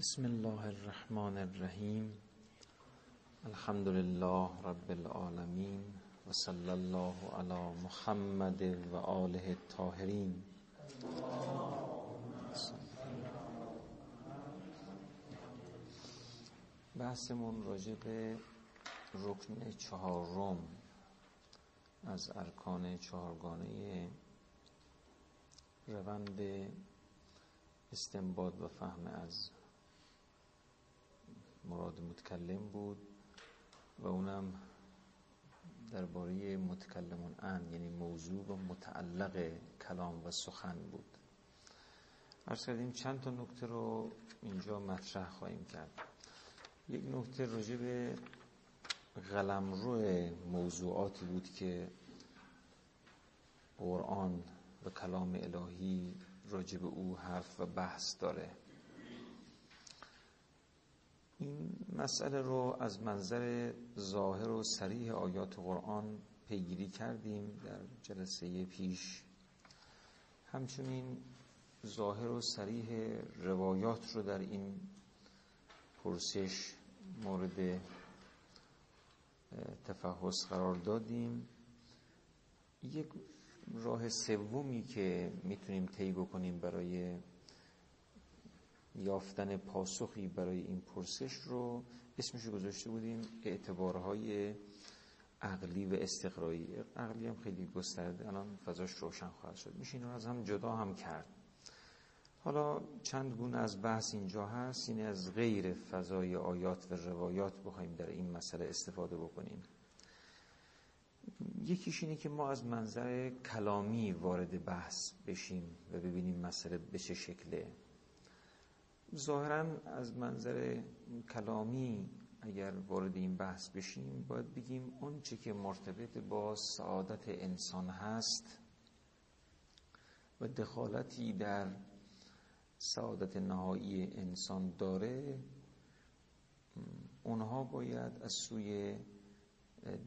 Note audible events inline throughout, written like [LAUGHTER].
بسم الله الرحمن الرحیم. الحمد لله رب العالمین و صلی الله علی محمد و آله الطاهرین. بحثمون راجع به رکن چهارم از ارکان چهارگانه روند استنباد و فهم از مراد متکلم بود و اونم درباره متکلمون ان یعنی موضوع و متعلق کلام و سخن بود. عرض کردیم چند تا نکته رو اینجا مطرح خواهیم کرد. یک نکته راجع به قلمرو موضوعاتی بود که قرآن و کلام الهی راجع به او حرف و بحث داره. این مسئله رو از منظر ظاهر و سریح آیات قرآن پیگیری کردیم در جلسه پیش. همچنین ظاهر و سریح روایات رو در این پرسش مورد تفحص قرار دادیم. یک راه سومی که می‌تونیم طی بکنیم برای یافتن پاسخی برای این پرسش رو اسمش رو گذاشته بودیم اعتبارهای عقلی و استقرایی. عقلی هم خیلی گسترده. الان فضاش روشن خواهد شد. میشه این از هم جدا هم کرد. حالا چند گونه از بحث اینجا هست. این از غیر فضای آیات و روایات بخوایم در این مسئله استفاده بکنیم. یکیش اینه که ما از منظر کلامی وارد بحث بشیم و ببینیم مسئله به چه شکله. ظاهرا از منظر کلامی اگر وارد این بحث بشیم باید بگیم اون چه که مرتبط با سعادت انسان هست و دخالتی در سعادت نهایی انسان داره اونها باید از سوی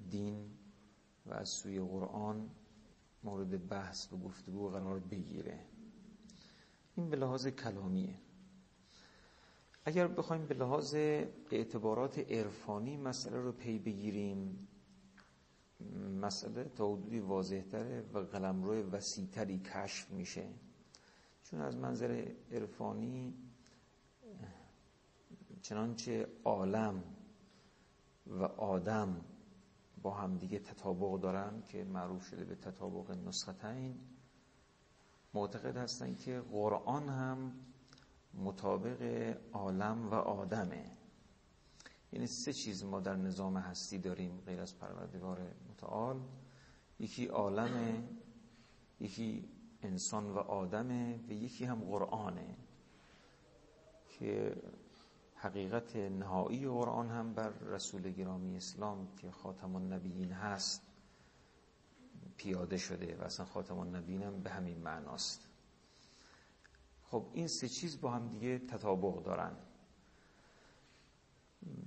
دین و از سوی قرآن مورد بحث و گفتگو قرار بگیره. این به لحاظ کلامیه. اگر بخوایم به لحاظ اعتبارات عرفانی مسئله رو پی بگیریم مسئله تا حدودی واضحتره و قلمرو وسیعتری کشف میشه. چون از منظر عرفانی چنانچه عالم و آدم با همدیگه تطابق دارن که معروف شده به تطابق نسختین معتقد هستن که قرآن هم مطابق عالم و آدمه. یعنی سه چیز ما در نظام هستی داریم غیر از پروردگار متعال. یکی عالمه یکی انسان و آدمه و یکی هم قرآنه که حقیقت نهایی قرآن هم بر رسول گرامی اسلام که خاتم النبیین هست پیاده شده و اصلا خاتم النبیین هم به همین معناست. خب این سه چیز با هم دیگه تطابق دارن.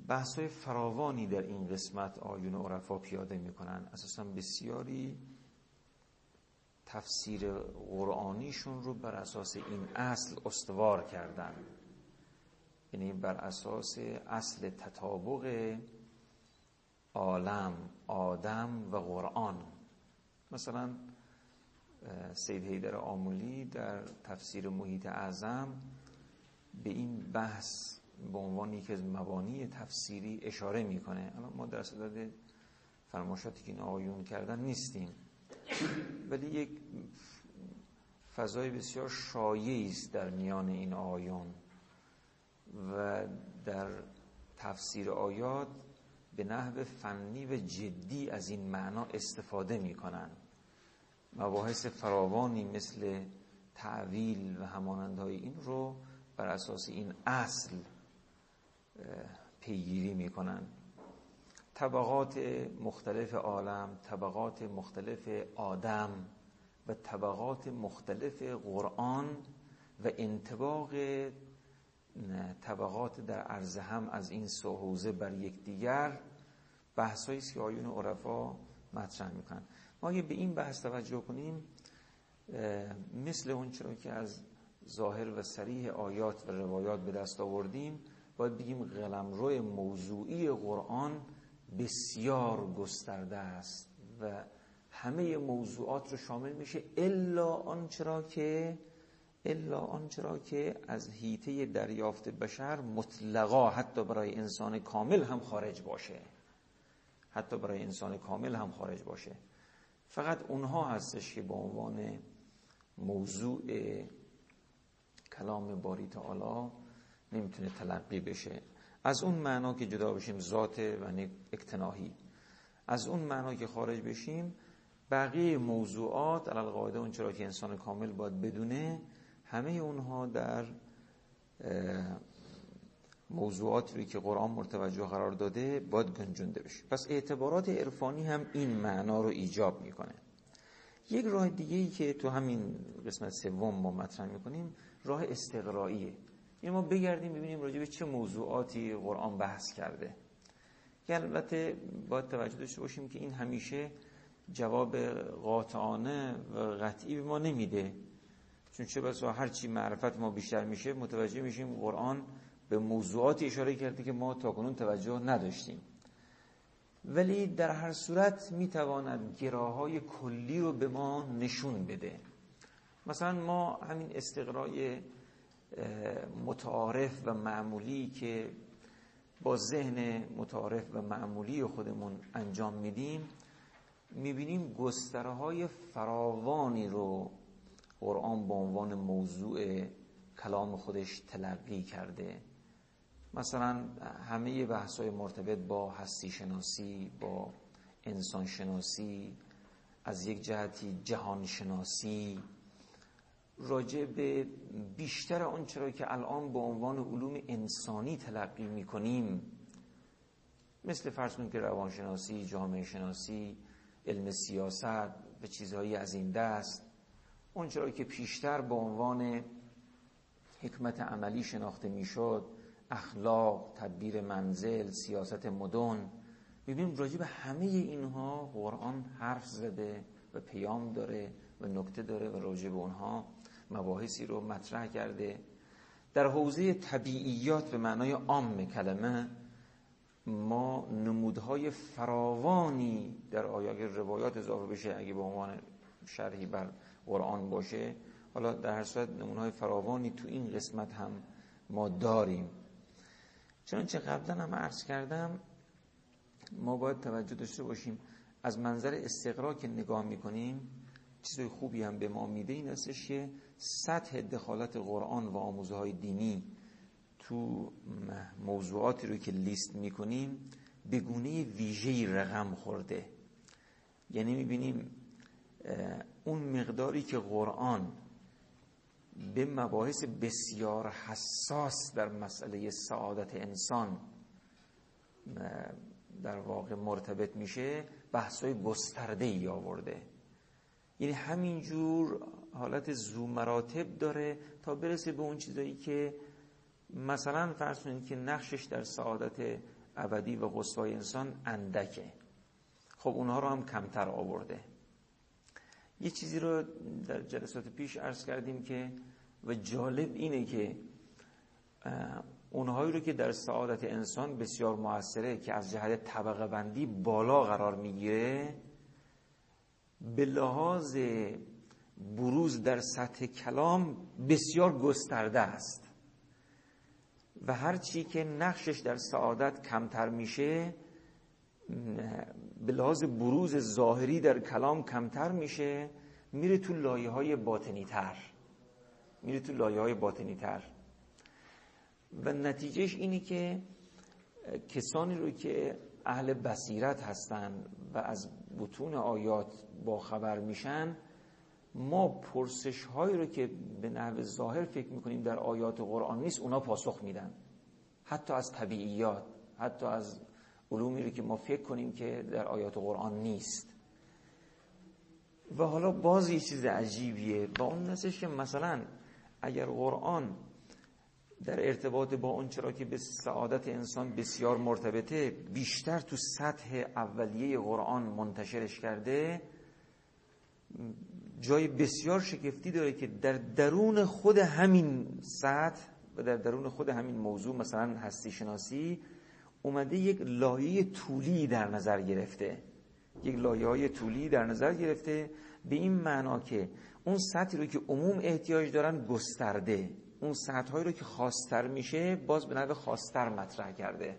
بحث فراوانی در این قسمت آیون عرفا پیاده می‌کنن. اساسا بسیاری تفسیر قرآنیشون رو بر اساس این اصل استوار کردن. یعنی بر اساس اصل تطابق عالم آدم و قرآن. مثلا سید حیدر آمولی در تفسیر محیط اعظم به این بحث به عنوان یکی از مبانی تفسیری اشاره می‌کنه. الان ما در صدد فرماشاتی که این کردن نیستیم. ولی یک فضای بسیار شایعی است در میان این آیون و در تفسیر آیات به نحو فنی و جدی از این معنا استفاده می‌کنن. مباحث فراوانی مثل تعویل و همانندهای این رو بر اساس این اصل پیگیری می‌کنن. طبقات مختلف عالم طبقات مختلف آدم و طبقات مختلف قرآن و انتباق طبقات در عرض هم از این سه بر یکدیگر بحثایی است که آیون عرفا مطرح می‌کنن. ما اگه به این بحث توجه کنیم؟ مثل اون چرا که از ظاهر و سریح آیات و روایات به دست آوردیم باید بگیم قلمرو موضوعی قرآن بسیار گسترده است و همه موضوعات رو شامل میشه الا آنچرا که الا آنچرا که از هیته دریافت بشر مطلقا حتی برای انسان کامل هم خارج باشه. حتی برای انسان کامل هم خارج باشه. فقط اونها هستش که به عنوان موضوع کلام باری تعالی نمی‌تونه تلقی بشه. از اون معنا که جدا بشیم ذات و اکتناهی. از اون معنا که خارج بشیم بقیه موضوعات علال قاعده اون چرا که انسان کامل باید بدونه همه اونها در موضوعاتی رو که قرآن مرتوجه قرار داده باید گنجونده بشه. پس اعتبارات عرفانی هم این معنا رو ایجاب می‌کنه. یک راه دیگه ای که تو همین قسمت سوم ما مطرح می‌کنیم راه استقرائیه این ما بگردیم ببینیم راجع به چه موضوعاتی قرآن بحث کرده. که البته باید توجه داشته باشیم که این همیشه جواب قاطعانه و قطعی به ما نمیده. چون چه بسا هر چی معرفت ما بیشتر میشه متوجه میشیم قرآن به موضوعاتی اشاره کرده که ما تاکنون توجه نداشتیم. ولی در هر صورت می‌تواند گراهای کلی رو به ما نشون بده. مثلا ما همین استقرای متعارف و معمولی که با ذهن متعارف و معمولی خودمون انجام میدیم می‌بینیم گستره های فراوانی رو قرآن به عنوان موضوع کلام خودش تلقی کرده. مثلا همه بحث های مرتبط با هستی شناسی با انسان شناسی از یک جهتی جهان شناسی راجع به بیشتر آن چرا که الان به عنوان علوم انسانی تلقی می‌کنیم مثل فرض کنید که روانشناسی جامعه شناسی علم سیاست و چیزهایی از این دست اون چرا که پیشتر به عنوان حکمت عملی شناخته می‌شد اخلاق تدبیر منزل سیاست مدن ببینیم راجع همه اینها قرآن حرف زده و پیام داره و نکته داره و راجع به اونها مباحثی رو مطرح کرده. در حوزه طبیعیات به معنای عام کلمه ما نمودهای فراوانی در آیات روایات اضافه بشه اگه به عنوان شرحی بر قرآن باشه حالا در هر صورت نمودهای فراوانی تو این قسمت هم ما داریم. چنانچه قبلا هم عرض کردم ما باید توجه داشته باشیم از منظر استقرا که نگاه می‌کنیم چیزای خوبی هم به ما میده این استش که سطح دخالت قرآن و آموزه های دینی تو موضوعاتی رو که لیست می‌کنیم به گونه ویژه‌ای رقم خورده. یعنی می‌بینیم اون مقداری که قرآن به مباحث بسیار حساس در مسئله سعادت انسان در واقع مرتبط میشه بحثای گسترده ای آورده. یعنی همینجور حالت زو مراتب داره تا برسه به اون چیزایی که مثلا فرض کنید که نقشش در سعادت ابدی و قصوای انسان اندکه. خب اونها رو هم کمتر آورده. یه چیزی رو در جلسات پیش عرض کردیم که و جالب اینه که اونهایی رو که در سعادت انسان بسیار موثره که از جهت طبقه بندی بالا قرار می‌گیره به لحاظ بروز در سطح کلام بسیار گسترده است. و هر چی که نقشش در سعادت کمتر میشه به لحاظ بروز ظاهری در کلام کمتر میشه میره تو لایه های باطنی تر میره تو لایه های باطنی تر و نتیجهش اینه که کسانی رو که اهل بصیرت هستن و از بطون آیات با خبر میشن ما پرسش هایی رو که به نحو ظاهر فکر می‌کنیم در آیات قرآن نیست اونا پاسخ میدن. حتی از طبیعیات حتی از علومی رو که ما فکر کنیم که در آیات قرآن نیست. و حالا باز یه چیز عجیبیه. با اون نسش که مثلا اگر قرآن در ارتباط با اون چرا که به سعادت انسان بسیار مرتبطه بیشتر تو سطح اولیه قرآن منتشرش کرده جای بسیار شگفتی داره که در درون خود همین سطح و در درون خود همین موضوع مثلا هستی شناسی اومده یک لایه طولی در نظر گرفته. یک لایه های طولی در نظر گرفته به این معنا که اون سطحی رو که عموم احتیاج دارن گسترده. اون سطح هایی رو که خواستر میشه باز به نوع خواستر مطرح کرده.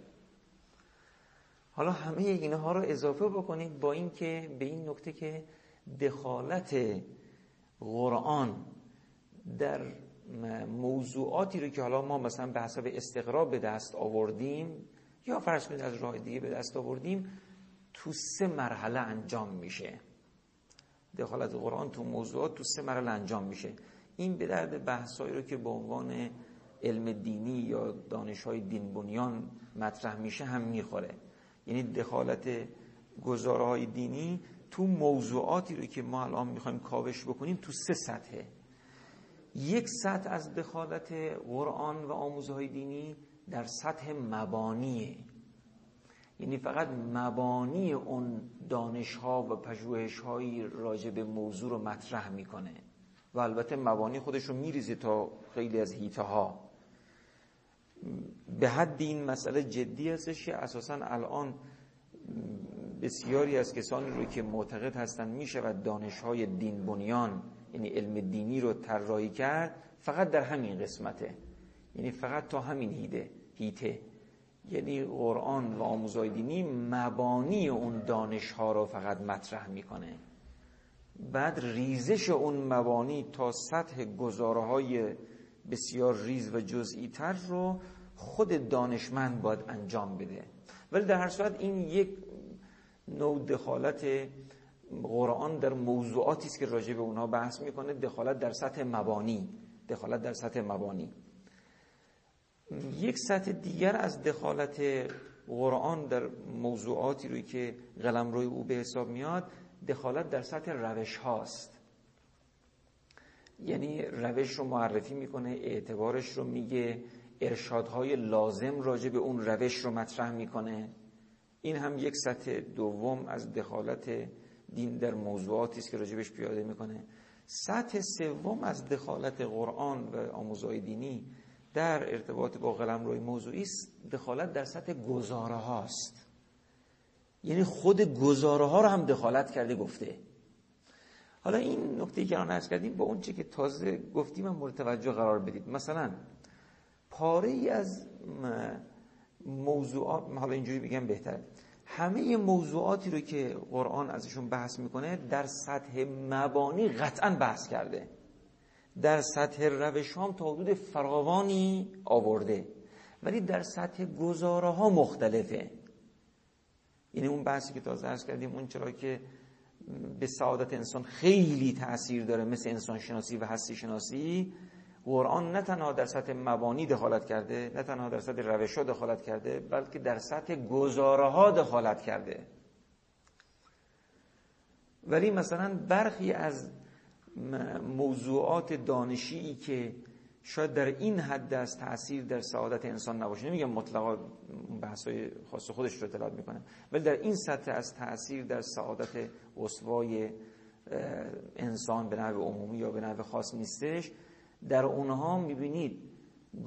حالا همه اینها رو اضافه بکنید با اینکه به این نکته که دخالت قرآن در موضوعاتی رو که حالا ما مثلا به حساب استقراب به دست آوردیم یا فرض کنید از راه دیگه به دست آوردیم تو سه مرحله انجام میشه. دخالت قرآن تو موضوعات تو سه مرحله انجام میشه. این به درد بحثایی رو که به عنوان علم دینی یا دانش های دین بنیان مطرح میشه هم می‌خوره. یعنی دخالت گزاره های دینی تو موضوعاتی رو که ما الان می‌خوایم کاوش بکنیم تو سه سطحه. یک سطح از دخالت قرآن و آموزهای دینی در سطح مبانیه. یعنی فقط مبانی اون دانش ها و پژوهش های راجع به موضوع رو مطرح می‌کنه و البته مبانی خودش رو میریزه تا خیلی از هیته ها به حد این مسئله جدی هستش که اساسا الان بسیاری از کسانی رو که معتقد هستند میشه و دانش های دین بنیان یعنی علم دینی رو طراحی کرد فقط در همین قسمته. یعنی فقط تا همین هیده هیته یعنی قرآن و آموزهای دینی مبانی اون دانش ها رو فقط مطرح می‌کنه. بعد ریزش اون مبانی تا سطح گزاره های بسیار ریز و جزئی تر رو خود دانشمند باید انجام بده. ولی در هر صورت این یک نوع دخالت قرآن در موضوعاتی است که راجع به اونها بحث می‌کنه. دخالت در سطح مبانی. دخالت در سطح مبانی. یک سطح دیگر از دخالت قرآن در موضوعاتی روی که قلم روی او به حساب میاد دخالت در سطح روش هاست. یعنی روش رو معرفی می‌کنه اعتبارش رو میگه ارشادهای لازم راجع به اون روش رو مطرح می‌کنه. این هم یک سطح دوم از دخالت دین در موضوعاتی است که راجبش پیاده می‌کنه. سطح سوم از دخالت قرآن و آموزهای دینی در ارتباط با قلم روی موضوعی دخالت در سطح گزاره هاست. یعنی خود گزاره ها رو هم دخالت کرده گفته. حالا این نکته که الان کردیم با اون چه که تازه گفتیم هم مورد توجه قرار بدید. مثلا پاره ای از موضوعات حالا اینجوری بگم بهتر. همه موضوعاتی رو که قرآن ازشون بحث می‌کنه در سطح مبانی قطعا بحث کرده. در سطح روش هم تا حدود فراوانی آورده. ولی در سطح گزاره ها مختلفه. یعنی اون بحثی که تازه ارز کردیم اون چرا که به سعادت انسان خیلی تاثیر داره مثل انسان شناسی و هستی شناسی قرآن نه تنها در سطح مبانی دخالت کرده نه تنها در سطح روش ها دخالت کرده بلکه در سطح گزاره ها دخالت کرده. ولی مثلا برخی از موضوعات دانشی که شاید در این حد از تاثیر در سعادت انسان نباشه. نمیگم مطلقا بحثای خاص خودش رو اطلاعات می‌کنه ولی در این سطح از تاثیر در سعادت اسوای انسان به نحو عمومی یا به نحو خاص نیستش. در اونها می‌بینید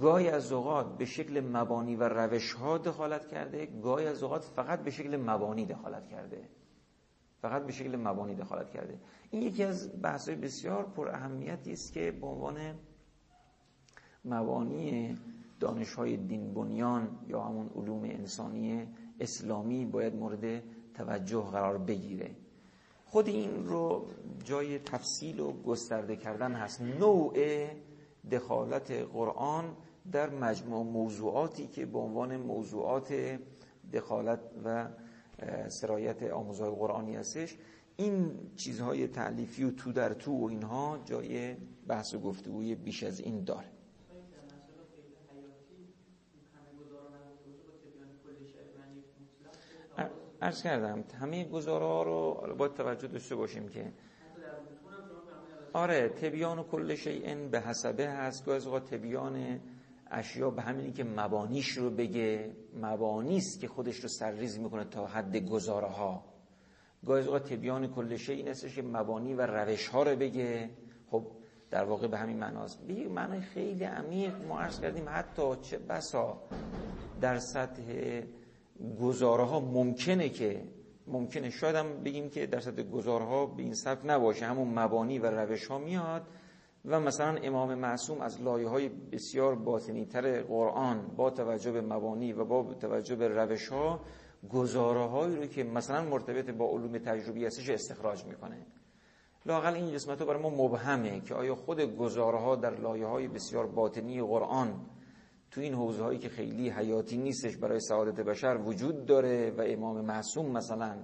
گاهی از اوقات به شکل مبانی و روش ها دخالت کرده گاهی از اوقات فقط به شکل مبانی دخالت کرده. فقط به شکل مبانی دخالت کرده. این یکی از بحث بسیار پر اهمیتی است که به عنوان مبانی دانش های دین بنیان یا همون علوم انسانی اسلامی باید مورد توجه قرار بگیره. خود این رو جای تفصیل و گسترده کردن هست. نوع دخالت قرآن در مجموع موضوعاتی که به عنوان موضوعات دخالت و سرایت آموزهای قرآنی هستش. این چیزهای تعلیفی و تو در تو و اینها جای بحث و گفتگوی بیش از این داره. ارز کردم همه گزاره ها رو باید توجه داشته باشیم که آره تبیان و کل شیء به حسبه هست گاهی اوقات تبیان اشیا به همینی که مبانیش رو بگه مبانیست که خودش رو سرریز می‌کنه تا حد گزاره ها گاهی اوقات تبیان کل شی این استش که مبانی و روش ها رو بگه. خب در واقع به همین معناست به معنای خیلی عمیق ما عرض کردیم حتی چه بسا در سطح گزاره ها ممکنه که ممکنه. شاید هم بگیم که در سطح گزاره ها به این سطح نباشه. همون مبانی و روش ها میاد. و مثلا امام معصوم از لایه های بسیار باطنی تر قرآن با توجه به مبانی و با توجه به روش ها گزاره هایی رو که مثلا مرتبط با علوم تجربی هستش استخراج می‌کنه. لاقل این قسمت برای ما مبهمه که آیا خود گزاره ها در لایه های بسیار باطنی قرآن تو این حوزه هایی که خیلی حیاتی نیستش برای سعادت بشر وجود داره و امام معصوم مثلا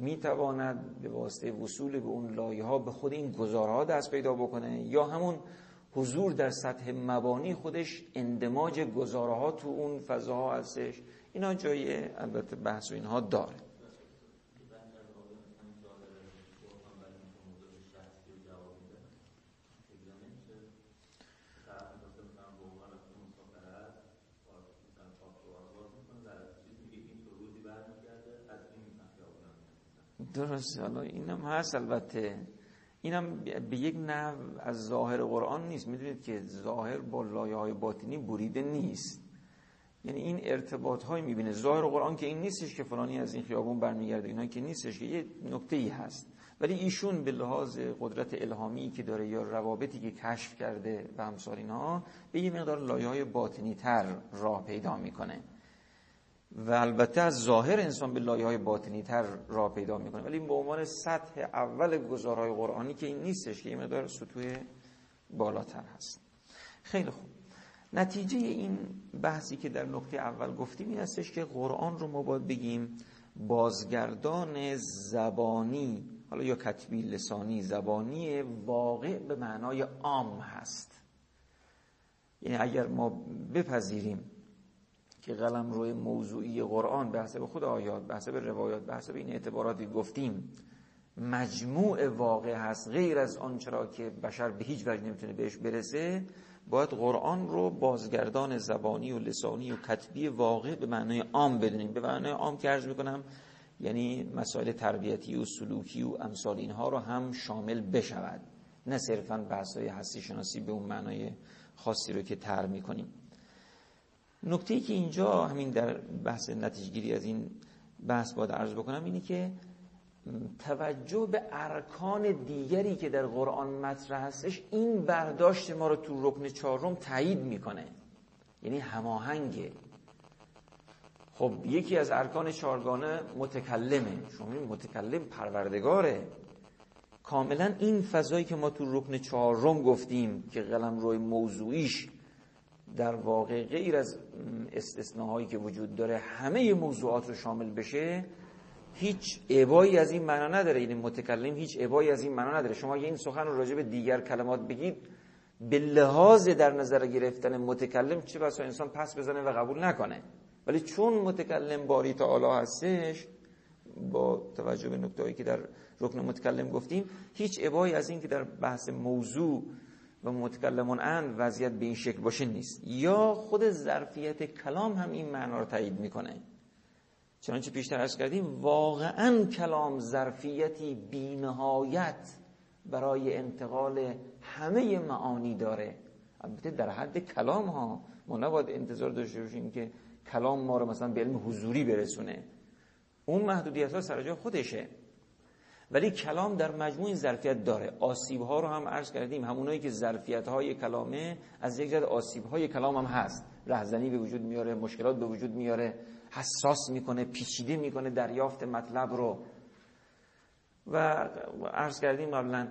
می‌تواند به واسطه وصول به اون لایه ها به خود این گزاره ها دست پیدا بکنه یا همون حضور در سطح مبانی خودش اندماج گزاره ها تو اون فضاها هستش. اینا جای البته بحث و اینها داره. درست حالا اینم هست البته. اینم به یک نحو از ظاهر قرآن نیست. می‌دونید که ظاهر با لایه های باطنی بریده نیست. یعنی این ارتباط های می‌بینه. ظاهر قرآن که این نیستش که فلانی از این خیابون برمیگرده اینا که نیستش که یه نکته ای هست. ولی ایشون به لحاظ قدرت الهامی که داره یا روابطی که کشف کرده و همسال اینها به یه مقدار لایه های باطنی تر راه پیدا می‌کنه. و البته از ظاهر انسان به لایه های باطنی تر راه پیدا می‌کنه. ولی به عنوان سطح اول گزارهای قرآنی که این نیستش که یه مقدار سطوح بالاتر هست. خیلی خوب. نتیجه این بحثی که در نقطه اول گفتیم این هستش که قرآن رو ما باید بگیم بازگردان زبانی حالا یا کتبی لسانی زبانی واقع به معنای عام هست. یعنی اگر ما بپذیریم که قلم روی موضوعی قرآن به حسب خود آیات به حسب روایات به حسب این اعتباراتی گفتیم مجموع واقع هست غیر از آنچرا که بشر به هیچ وجه نمی‌تونه بهش برسه باید قرآن رو بازگردان زبانی و لسانی و کتبی واقع به معنای عام بدونیم. به معنای عام که عرض می‌کنم یعنی مسائل تربیتی و سلوکی و امثال اینها رو هم شامل بشود. نه صرفا بحث های هستی شناسی به اون معنای خاصی رو که تر می‌کنیم. نکته که اینجا همین در بحث نتیجگیری از این بحث باید عرض بکنم اینه که توجه به ارکان دیگری که در قرآن مطرح هستش این برداشت ما رو تو رکن چهارم تایید می‌کنه. یعنی هماهنگه. خب یکی از ارکان چهارگانه متکلمه. شما متکلم پروردگاره. کاملا این فضایی که ما تو رکن چهارم گفتیم که قلم روی موضوعیش در واقع غیر از استثناهایی که وجود داره همه موضوعات رو شامل بشه هیچ عبایی از این معنا نداره. یعنی متکلم هیچ عبایی از این معنا نداره. شما یه این سخن رو راجع به دیگر کلمات بگید به لحاظ در نظر گرفتن متکلم چه بسا انسان پس بزنه و قبول نکنه. ولی چون متکلم باری تعالی هستش با توجه به نکتهایی که در رکن متکلم گفتیم هیچ عبایی از این که در بحث موضوع و متکلمون ان وضعیت به این شکل باشه نیست. یا خود ظرفیت کلام هم این معنا رو تایید می‌کنه. چنانچه پیشتر ارز کردیم واقعا کلام ظرفیتی بینهایت برای انتقال همه معانی داره. البته در حد کلام ها ما نباید انتظار داشته باشیم که کلام ما رو مثلا به علم حضوری برسونه. اون محدودیت ها سر خودشه. ولی کلام در مجموع این ظرفیت داره. آسیب ها رو هم عرض کردیم. همونایی که ظرفیت های کلامه از یک جد آسیب های کلام هم هست. رهزنی به وجود میاره مشکلات به وجود میاره حساس می‌کنه پیچیده می‌کنه دریافت مطلب رو. و عرض کردیم قبلا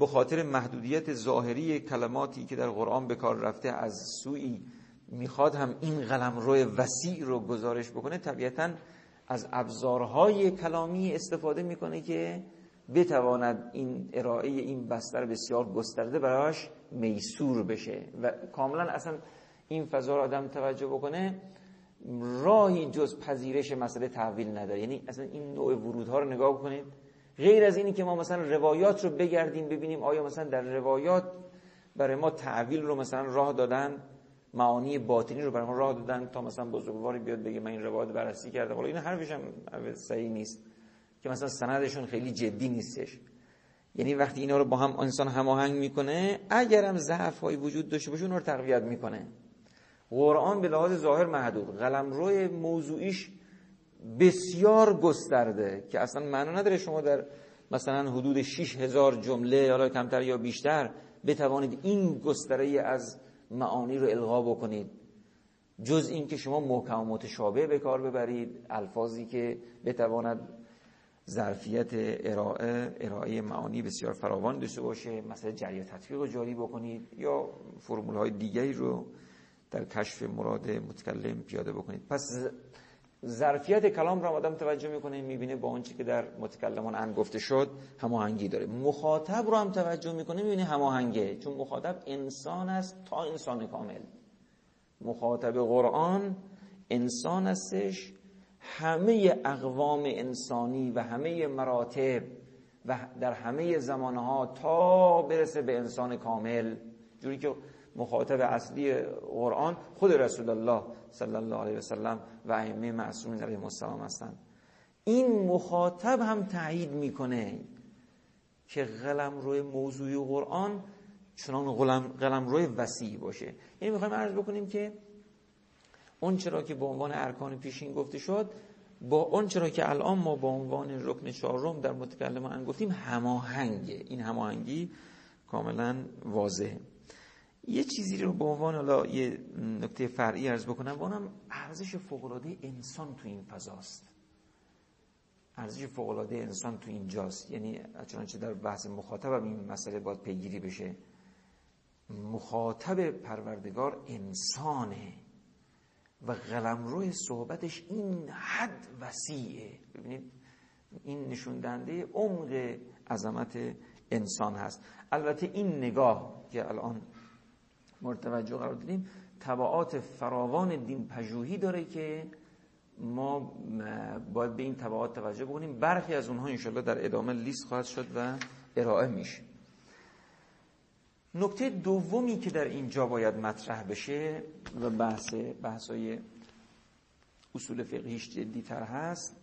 به خاطر محدودیت ظاهری کلماتی که در قرآن به کار رفته از سوی می‌خواد هم این قلم روی وسیع رو گزارش بکنه طبیعتا از ابزارهای کلامی استفاده می‌کنه که بتواند این ارائه این بستر بسیار گسترده براش میسور بشه و کاملا اصلا این فضا رو آدم توجه بکنه راهی جز پذیرش مسئله تحویل نداره. یعنی اصلا این نوع ورودها رو نگاه کنید غیر از اینی که ما مثلا روایات رو بگردیم ببینیم آیا مثلا در روایات برای ما تعویل رو مثلا راه دادن معانی باطنی رو برای ما راه دادن تا مثلا بزرگواری بیاد بگه من این روایت بررسی کردم. حالا این حرفش هم صحیح نیست. که مثلا سندشون خیلی جدی نیستش. یعنی وقتی اینا رو با هم انسان هماهنگ می‌کنه اگرم ضعف های وجود داشته باشه اون رو تقویت می‌کنه. قرآن به لحاظ ظاهر محدود. قلمرو موضوعیش بسیار گسترده که اصلا معنا نداره شما در مثلا حدود 6000 جمله حالا کمتر یا بیشتر بتوانید این گستره از معانی رو القا بکنید. جز این که شما محکم و متشابه به کار ببرید الفاظی که بتواند ظرفیت ارائه ارائه معانی بسیار فراوان داشته باشه. مثلا جری تطبیق رو جاری بکنید یا فرمول های دیگری رو در کشف مراد متکلم پیاده بکنید. پس ظرفیت کلام را آدم توجه می‌کنه می‌بینه با آنچه که در متکلمان ان گفته شد هماهنگی داره. مخاطب رو هم توجه می‌کنه می‌بینه هماهنگه. چون مخاطب انسان است تا انسان کامل. مخاطب قرآن انسان استش همه اقوام انسانی و همه مراتب و در همه زمانها تا برسه به انسان کامل. جوری که مخاطب اصلی قرآن خود رسول الله صلی الله علیه وسلم و ائمه معصومین علیهم السلام هستند. این مخاطب هم تایید می‌کنه که قلم روی موضوعی قرآن چنان قلم روی وسیع باشه. یعنی می‌خوایم عرض بکنیم که اون چرا که به عنوان ارکان پیشین گفته شد با اون چرا که الان ما با عنوان رکن چهارم در متکلمان گفتیم هماهنگه این هماهنگی کاملا واضحه. یه چیزی رو به عنوان حالا یه نکته فرعی عرض بکنم اونم ارزش فوق‌العاده انسان تو این فضاست. ارزش فوق‌العاده انسان تو اینجاست. یعنی چنانچه در بحث مخاطبم این مسئله باید پیگیری بشه. مخاطب پروردگار انسانه. و قلمرو صحبتش این حد وسیعه. ببینید این نشون دهنده عمق عظمت انسان هست. البته این نگاه که الان مرتوجه قرار دادیم تبعات فراوان دین پژوهی داره که ما باید به این تبعات توجه بکنیم. برخی از اونها انشالله در ادامه لیست خواهد شد و ارائه میشه. نکته دومی که در اینجا باید مطرح بشه و بحث بحثای اصول فقهیش جدیتر هست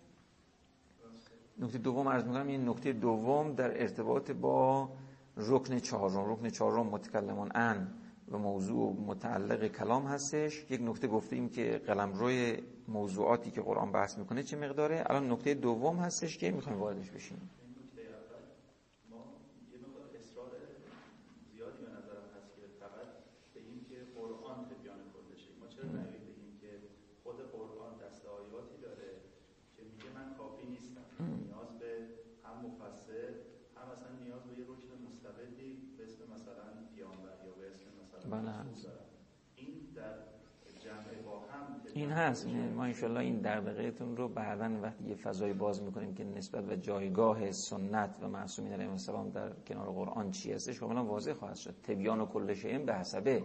نکته دوم عرض می‌کنم این نکته دوم در ارتباط با رکن چهارم. رکن چهارم متکلمان ان و موضوع متعلق کلام هستش. یک نکته گفتیم که قلم روی موضوعاتی که قرآن بحث می‌کنه چه مقداره. الان نکته دوم هستش که می‌خوایم واردش بشیم. این هست. ما انشالله این دقیقیتون رو بعدا وقتی یه فضای باز می‌کنیم که نسبت و جایگاه سنت و معصومین علیه السلام در کنار قرآن چی هستش کاملا واضح خواهد شد. تبیان و کل شیء به حسبه.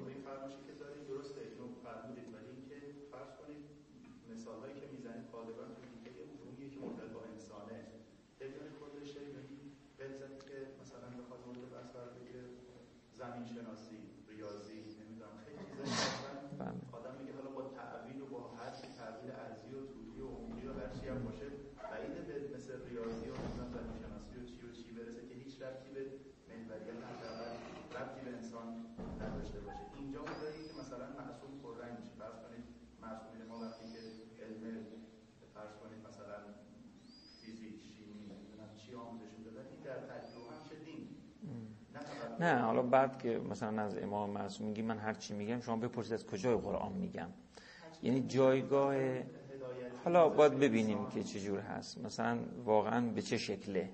نه حالا بعد که مثلا از امام معصوم میگی من هر چی میگم شما بپرسید از کجای قرآن میگم. یعنی جایگاه حالا باید ببینیم که چجور هست. مثلا واقعا به چه شکله.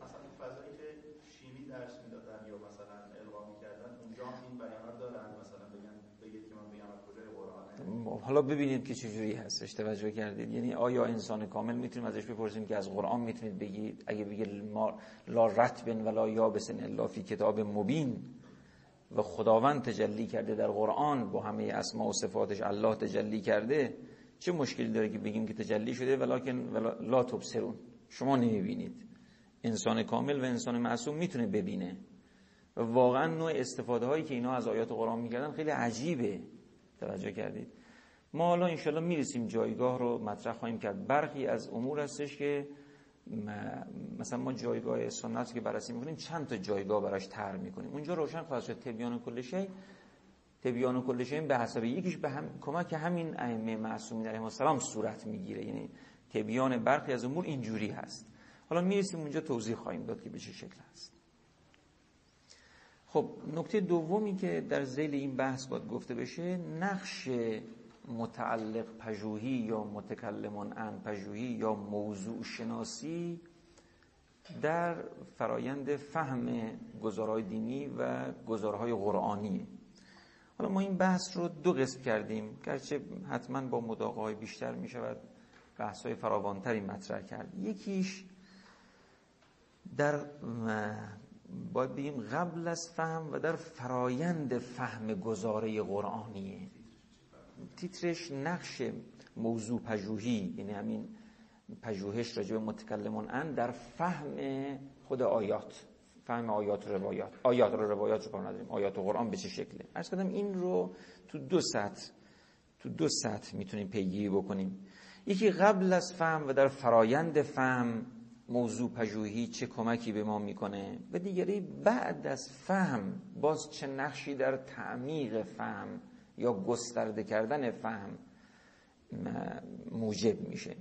حالا ببینید که چجوری هستش. توجه کردید. یعنی آیا انسان کامل می‌تونیم ازش بپرسیم که از قرآن می‌تونید بگید؟ اگه بگید لا رتبن ولا یابسن الا فی کتاب مبین و خداوند تجلی کرده در قرآن با همه اسما و صفاتش الله تجلی کرده چه مشکلی داره که بگیم که تجلی شده؟ ولیکن ولا لا تبصرون. شما نمی‌بینید. انسان کامل و انسان معصوم می‌تونه ببینه. و واقعا نوع استفاده هایی که اینا از آیات قرآن می‌کردن خیلی عجیبه. توجه کردید. ما حالا انشالله می‌رسیم جایگاه رو مطرح خواهیم کرد. برخی از امور هستش که مثلا ما جایگاه سنت که بررسی می‌کنیم چند تا جایگاه براش تر می‌کنیم. اونجا روشن خواهد شد. تبیان کل شی. تبیان کل شی به حساب یکیش به هم کمک همین ائمه معصومین علیهم السلام صورت می‌گیره. یعنی تبیان برخی از امور اینجوری هست. حالا می‌رسیم اونجا توضیح خواهیم داد که به چه شکل هست. خب نکته دومی که در زیل این بحث باید گفته بشه نقش متعلق پژوهی یا متکلمان ان پژوهی یا موضوع شناسی در فرایند فهم گزارهای دینی و گزارهای قرآنی. حالا ما این بحث رو دو قسم کردیم. گرچه حتما با مداقای بیشتر می شود بحث های فراوانتری مطرح کرد. یکیش در باید بگیم قبل از فهم و در فرایند فهم گزاره قرآنیه. تیترش نقش موضوع پژوهی یعنی همین پژوهش راجع به متکلمون ان در فهم خود آیات فهم آیات روایات. آیات رو روایات رو نداریم آیات و قرآن به چه شکله؟ ارز کردم این رو تو دو سطح تو دو سطح می‌تونیم پیگیری بکنیم. یکی قبل از فهم و در فرایند فهم موضوع پژوهی چه کمکی به ما می‌کنه و دیگری بعد از فهم باز چه نقشی در تعمیق فهم یا گسترده کردن فهم موجب میشه.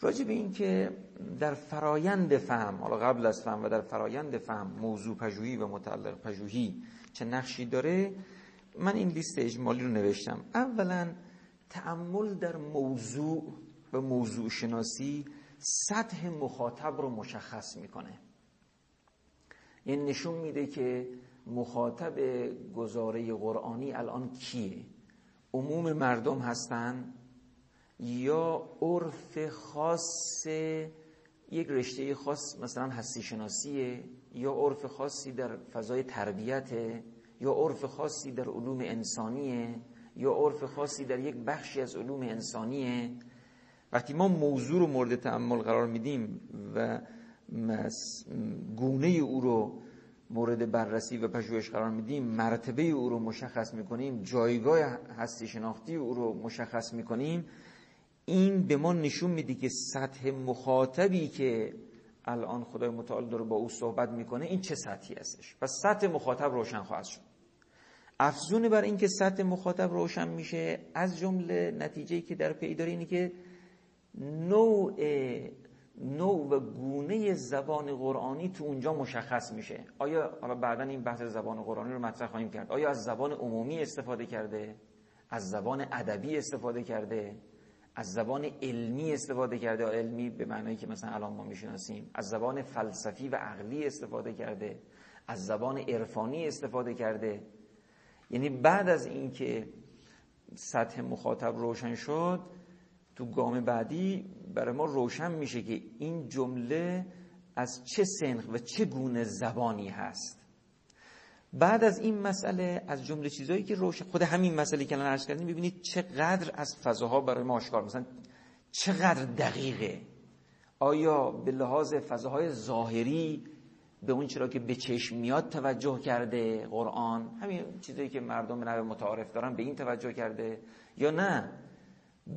راجع به این که در فرایند فهم حالا قبل از فهم و در فرایند فهم موضوع پژوهی و متعلق پژوهی چه نقشی داره من این لیست اجمالی رو نوشتم. اولا تعمل در موضوع و موضوع شناسی سطح مخاطب رو مشخص می‌کنه. یعنی نشون میده که مخاطب گزاره قرآنی الان کیه؟ عموم مردم هستن؟ یا عرف خاص یک رشته خاص مثلا هستی شناسیه؟ یا عرف خاصی در فضای تربیت یا عرف خاصی در علوم انسانیه؟ یا عرف خاصی در یک بخشی از علوم انسانیه؟ وقتی ما موضوع رو مورد تعمل قرار میدیم و گونه او رو مورد بررسی و پژوهش قرار میدیم مرتبه او رو مشخص می‌کنیم جایگاه هستی شناختی او رو مشخص می‌کنیم. این به ما نشون میده که سطح مخاطبی که الان خدای متعال داره با او صحبت می‌کنه این چه سطحی هستش؟ پس سطح مخاطب روشن خواهد شد. افزون بر اینکه سطح مخاطب روشن میشه از جمله نتیجه که در پی داره اینه که نوع نوع و گونه زبان قرآنی تو اونجا مشخص میشه. آیا حالا بعدا این بحث زبان قرآنی رو مطرح خواهیم کرد. آیا از زبان عمومی استفاده کرده؟ از زبان ادبی استفاده کرده؟ از زبان علمی استفاده کرده؟ علمی به معنایی که مثلا الان ما می‌شناسیم. از زبان فلسفی و عقلی استفاده کرده؟ از زبان عرفانی استفاده کرده؟ یعنی بعد از اینکه سطح مخاطب روشن شد تو گام بعدی برای ما روشن میشه که این جمله از چه سنخ و چه گونه زبانی هست. بعد از این مسئله از جمله چیزهایی که روشن خود همین مسئله که الان عرض کردیم ببینید چقدر از فضاها برای ما آشکار مثلا چقدر دقیقه. آیا به لحاظ فضاهای ظاهری به اون چرا که به چشم میاد توجه کرده قرآن؟ همین چیزایی که مردم نوع متعارف دارن به این توجه کرده یا نه؟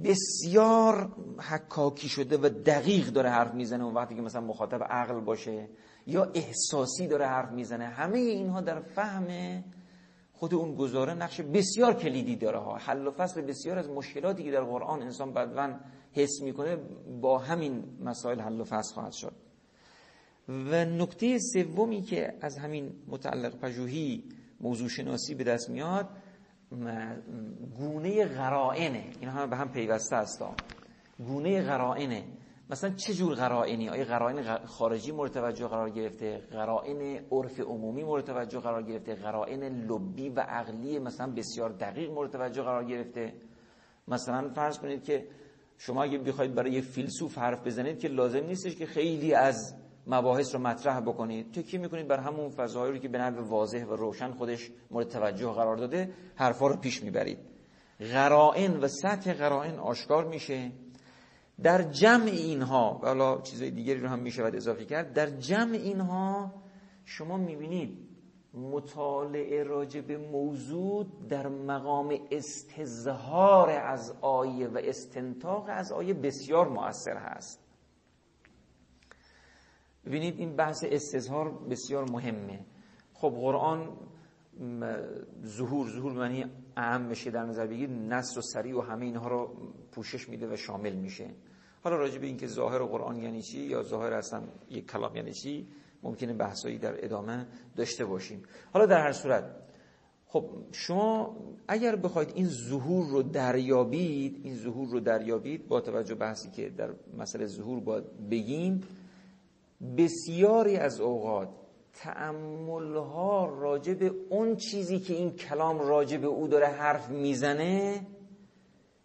بسیار حکاکی شده و دقیق داره حرف می‌زنه اون وقتی که مثلا مخاطب عقل باشه یا احساسی داره حرف می‌زنه. همه اینها در فهم خود اون گزاره نقش بسیار کلیدی داره ها. حل و فصل بسیار از مشکلاتی که در قرآن انسان بدون حس می‌کنه با همین مسائل حل و فصل خواهد شد. و نکته سومی که از همین متعلق پژوهی موضوع شناسی به دست میاد گونه قرائنه این همه به هم پیوسته است. گونه قرائنه مثلا چه جور قرائنی آیا قرائن خارجی مورد توجه قرار گرفته؟ قرائن عرف عمومی مورد توجه قرار گرفته؟ قرائن لبی و عقلی مثلا بسیار دقیق مورد توجه قرار گرفته؟ مثلا فرض کنید که شما اگه بخواید برای یه فیلسوف حرف بزنید که لازم نیستش که خیلی از مباحث رو مطرح بکنید. تکی می‌کنید بر همون فضایی که به نحو واضح و روشن خودش مورد توجه قرار داده حرفا رو پیش می‌برید. قرائن و سطح قرائن آشکار میشه. در جمع اینها و حالا چیزای دیگری رو هم می‌شود اضافه کرد در جمع اینها شما می‌بینید مطالعه راجع به موضوع در مقام استظهار از آیه و استنتاق از آیه بسیار مؤثر هست. ببینید این بحث استظهار بسیار مهمه. خب قرآن ظهور ظهور معنی اهم بشه در نظر بگیر نصر و سریع و همه اینها رو پوشش میده و شامل میشه. حالا راجع به اینکه ظاهر قرآن یعنی چی یا ظاهر اصلا یک کلام یعنی چی ممکنه بحثایی در ادامه داشته باشیم. حالا در هر صورت خب شما اگر بخواید این ظهور رو دریابید این ظهور رو دریابید با توجه بحثی که در مسئله ظهور باید بگیم بسیاری از اوقات ها راجع به اون چیزی که این کلام راجع به او داره حرف می‌زنه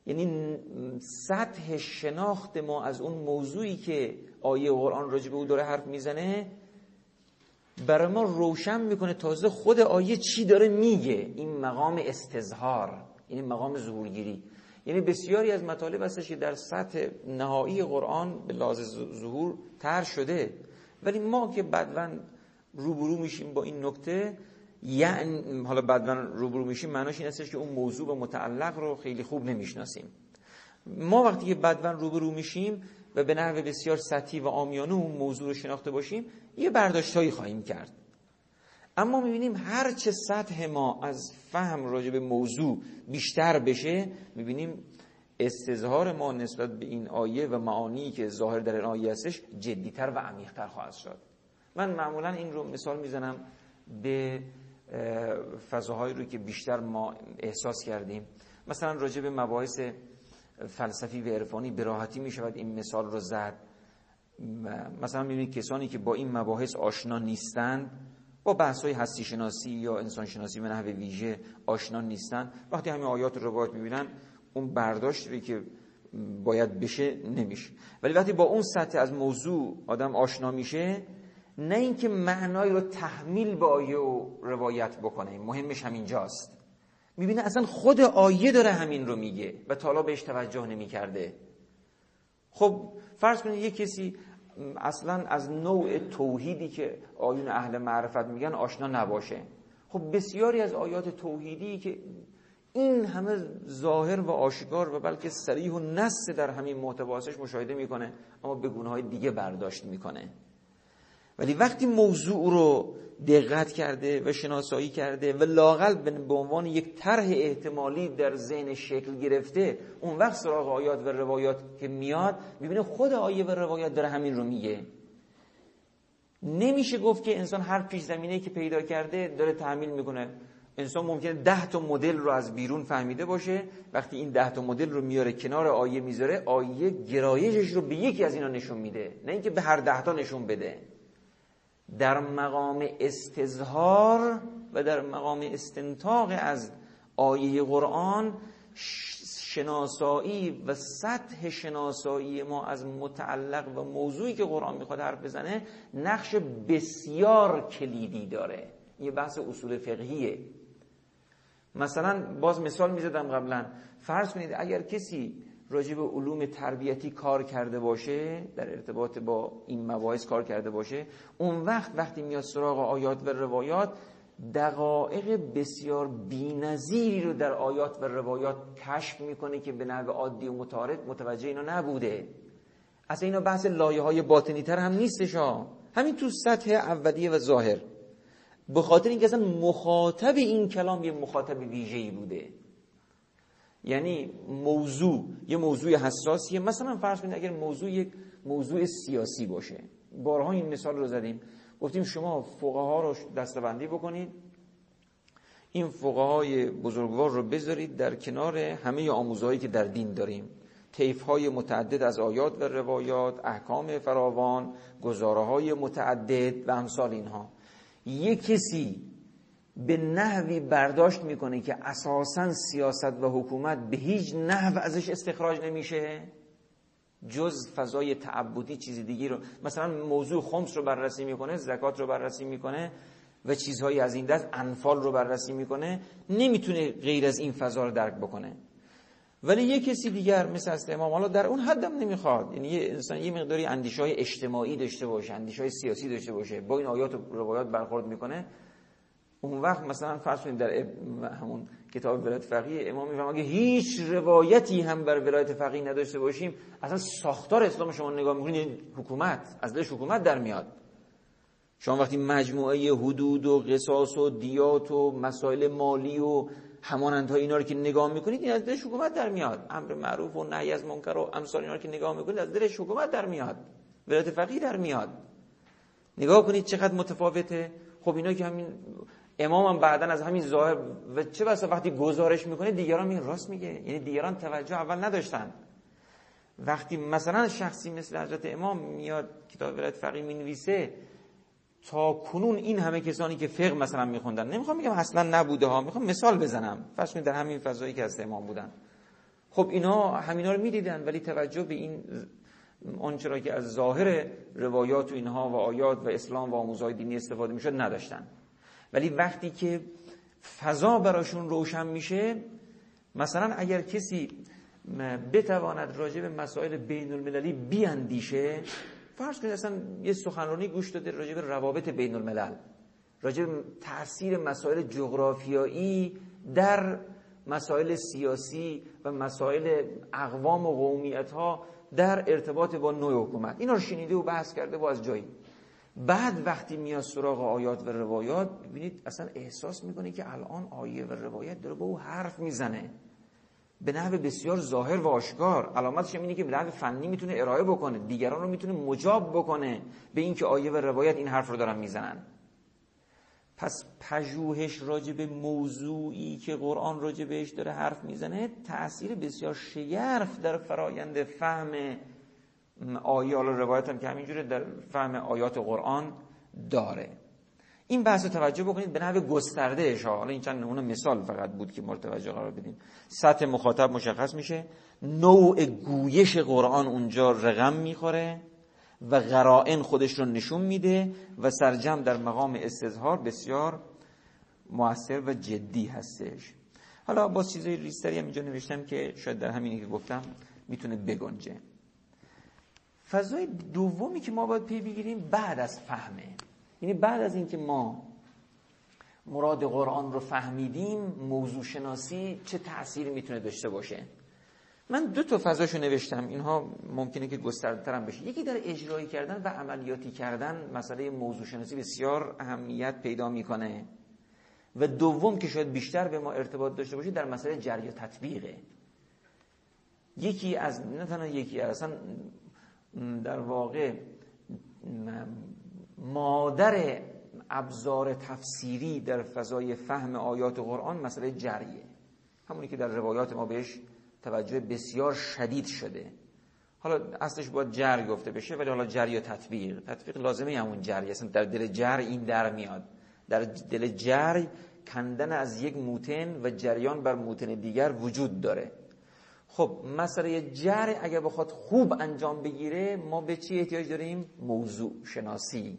یعنی سطح شناخت ما از اون موضوعی که آیه قرآن راجع به او داره حرف می‌زنه برای ما روشن می‌کنه تازه خود آیه چی داره میگه. این مقام استظهار این مقام ظهورگیری. یعنی بسیاری از مطالب هستش که در سطح نهایی قرآن به لازم ظهور تر شده. ولی ما که بدون روبرو میشیم با این نکته یعنی حالا بدون روبرو میشیم معناش این هستش که اون موضوع و متعلق رو خیلی خوب نمی‌شناسیم. ما وقتی که بدون روبرو میشیم و به نحو بسیار سطحی و آمیانه اون موضوع رو شناخته باشیم یه برداشتهایی خواهیم کرد. اما می‌بینیم هر چه سطح ما از فهم راجع به موضوع بیشتر بشه می‌بینیم استظهار ما نسبت به این آیه و معانی که ظاهر در این آیه هستش جدیتر و عمیقتر خواهد شد. من معمولا این رو مثال می‌زنم به فضاهایی رو که بیشتر ما احساس کردیم. مثلا راجع به مباحث فلسفی و عرفانی به راحتی می شود این مثال رو زد. مثلا می‌بینید کسانی که با این مباحث آشنا نیستند با بحث های هستی شناسی یا انسان شناسی به نحو ویژه آشنا نیستند وقتی همین آیات رو روایت می‌بینن اون برداشتی که باید بشه نمیشه. ولی وقتی با اون سطح از موضوع آدم آشنا میشه نه اینکه معنای رو تحمیل به آیه و روایت بکنه. مهمش همینجاست می‌بینه اصلا خود آیه داره همین رو میگه و تالا بهش توجه نمی‌کرده. خب فرض کنید یه کسی اصلا از نوع توحیدی که آیون اهل معرفت میگن آشنا نباشه. خب بسیاری از آیات توحیدی که این همه ظاهر و آشکار و بلکه سریح و نص در همین محتواسش مشاهده می‌کنه اما به گونه های دیگه برداشت می‌کنه. ولی وقتی موضوع رو دقت کرده و شناسایی کرده و لاقل به عنوان یک طرح احتمالی در ذهن شکل گرفته اون وقت سراغ آیات و روایات که میاد می‌بینه خود آیه و روایات داره همین رو میگه. نمیشه گفت که انسان هر پیش زمینه که پیدا کرده داره تحمیل می‌کنه. انسان ممکنه ده تا مدل رو از بیرون فهمیده باشه. وقتی این ده تا مدل رو میاره کنار آیه می‌ذاره آیه گرایشش رو به یکی از اینا نشون میده. نه اینکه به هر ده تا نشون بده. در مقام استظهار و در مقام استنتاق از آیه قرآن شناسایی و سطح شناسایی ما از متعلق و موضوعی که قرآن می‌خواد حرف بزنه نقش بسیار کلیدی داره. یه بحث اصول فقهیه. مثلا باز مثال می‌زدم قبلا. فرض کنید اگر کسی راجع به علوم تربیتی کار کرده باشه در ارتباط با این مباحث کار کرده باشه اون وقت وقتی میاد سراغ آیات و روایات دقایق بسیار بینظیری رو در آیات و روایات کشف می‌کنه که به نحو عادی و متعارف متوجه اینا نبوده. اصلا اینا بحث لایه های باطنی تر هم نیستش ها. همین تو سطح اولیه و ظاهر. به خاطر اینکه اصلا مخاطب این کلام یه مخاطب ویژه‌ای بوده. یعنی موضوع یه موضوع حساسیه. مثلا فرض کنید اگر موضوع یک موضوع سیاسی باشه. بارها این مثال رو زدیم. گفتیم شما فقها رو دستبندی بکنید. این فقهای بزرگوار رو بذارید در کنار همه آموزهایی که در دین داریم. طیف های متعدد از آیات و روایات احکام فراوان گزاره های متعدد و امثال اینها. یک کسی به نحوی برداشت می‌کنه که اساسا سیاست و حکومت به هیچ نحو ازش استخراج نمیشه جز فضای تعبدی چیزی دیگی رو. مثلا موضوع خمس رو بررسی می‌کنه زکات رو بررسی می‌کنه و چیزهایی از این دست انفال رو بررسی می‌کنه نمی‌تونه غیر از این فضا رو درک بکنه. ولی یه کسی دیگر مثل است امام حالا در اون حدم نمی‌خواد. یعنی یه انسان یه مقداری اندیشه های اجتماعی داشته باشه اندیشه های سیاسی داشته باشه با این آیات و روایات برخورد می‌کنه. اون وقت مثلا فرض کنید در همون کتاب ولایت فقیه امام می‌فهمه اگه هیچ روایتی هم بر ولایت فقیه نداشته باشیم اصلا ساختار اسلام شما نگاه می‌کنید حکومت از دلش حکومت در میاد. شما وقتی مجموعه حدود و قصاص و دیات و مسائل مالی و همانندها اینا رو که نگاه می‌کنید این از دلش حکومت در میاد. امر معروف و نهی از منکر و امثال اینا رو که نگاه می‌کنید از دلش حکومت در میاد. ولایت فقیه در میاد. نگاه کنید چقدر متفاوته. خب اینا که همین امام هم بعدا از همین ظاهر و چه بسا وقتی گزارش می‌کنه دیگران میگن راست میگه. یعنی دیگران توجه اول نداشتن. وقتی مثلا شخصی مثل حضرت امام میاد کتاب ولایت فقیه می‌نویسه تا کنون این همه کسانی که فقه مثلا میخوندن نمی‌خوام بگم اصلا نبوده ها می‌خوام مثال بزنم. فرض در همین فضایی که از امام بودن. خب اینا همینا رو می‌دیدن ولی توجه به این آنچه را که از ظاهر روایات و اینها و آیات و اسلام و آموزهای دینی استفاده می‌شد نداشتن. ولی وقتی که فضا براشون روشن میشه مثلا اگر کسی بتواند راجع به مسائل بین المللی بیاندیشه فرض کنید اصلا یه سخنرانی گوش داده راجع به روابط بین الملل راجع به تاثیر مسائل جغرافیایی در مسائل سیاسی و مسائل اقوام و قومیت ها در ارتباط با نوع حکومت. اینا رو شنیده و بحث کرده و از جایی. بعد وقتی میاد سراغ آیات و روایات ببینید اصلا احساس می‌کنه که الان آیه و روایت داره با او حرف می‌زنه. به نحو بسیار ظاهر و آشکار. علامتش اینه که به نحو فنی می‌تونه ارائه بکنه دیگران رو می‌تونه مجاب بکنه به اینکه آیه و روایت این حرف رو دارن می‌زنن. پس پژوهش راجع موضوعی که قرآن راجع داره حرف می‌زنه تاثیر بسیار شگرف در فرایند فهم آیه و روایت هم که همینجوره در فهم آیات قرآن داره. این بحث رو توجه بکنید به نحو گسترده حالا این چند نمونه مثال فقط بود که مرتوجه قرار بدیم. سطح مخاطب مشخص میشه. نوع گویش قرآن اونجا رقم می‌خوره و قرائن خودش رو نشون میده و سرجم در مقام استظهار بسیار موثر و جدی هستش. حالا با چیزای ریستری هم اینجا نوشتم که شاید در همینی که گفتم می‌تونه بگنجه. فضای دومی که ما باید پی بگیریم بعد از فهمه. یعنی بعد از اینکه ما مراد قرآن رو فهمیدیم موضوع شناسی چه تأثیری می‌تونه داشته باشه؟ من دو تا فضاشو نوشتم. اینها ممکنه که گسترده هم بشه. یکی در اجرایی کردن و عملیاتی کردن مسئله موضوع شناسی بسیار اهمیت پیدا می‌کنه. و دوم که شاید بیشتر به ما ارتباط داشته باشه در مسئله جری و تطبیقه. یکی از نه تنها یکی اصلا در واقع مادر ابزار تفسیری در فضای فهم آیات قرآن مسئله جریه. همونی که در روایات ما بهش توجه بسیار شدید شده. حالا اصلش باید جر گفته بشه ولی حالا جری و تطبیق. تطبیق لازمه همون جری. اصلا در دل جر این در میاد. در دل جر کندن از یک موتن و جریان بر موتن دیگر وجود داره. خب مسئله جر اگر بخواد خوب انجام بگیره ما به چی احتیاج داریم؟ موضوع شناسی.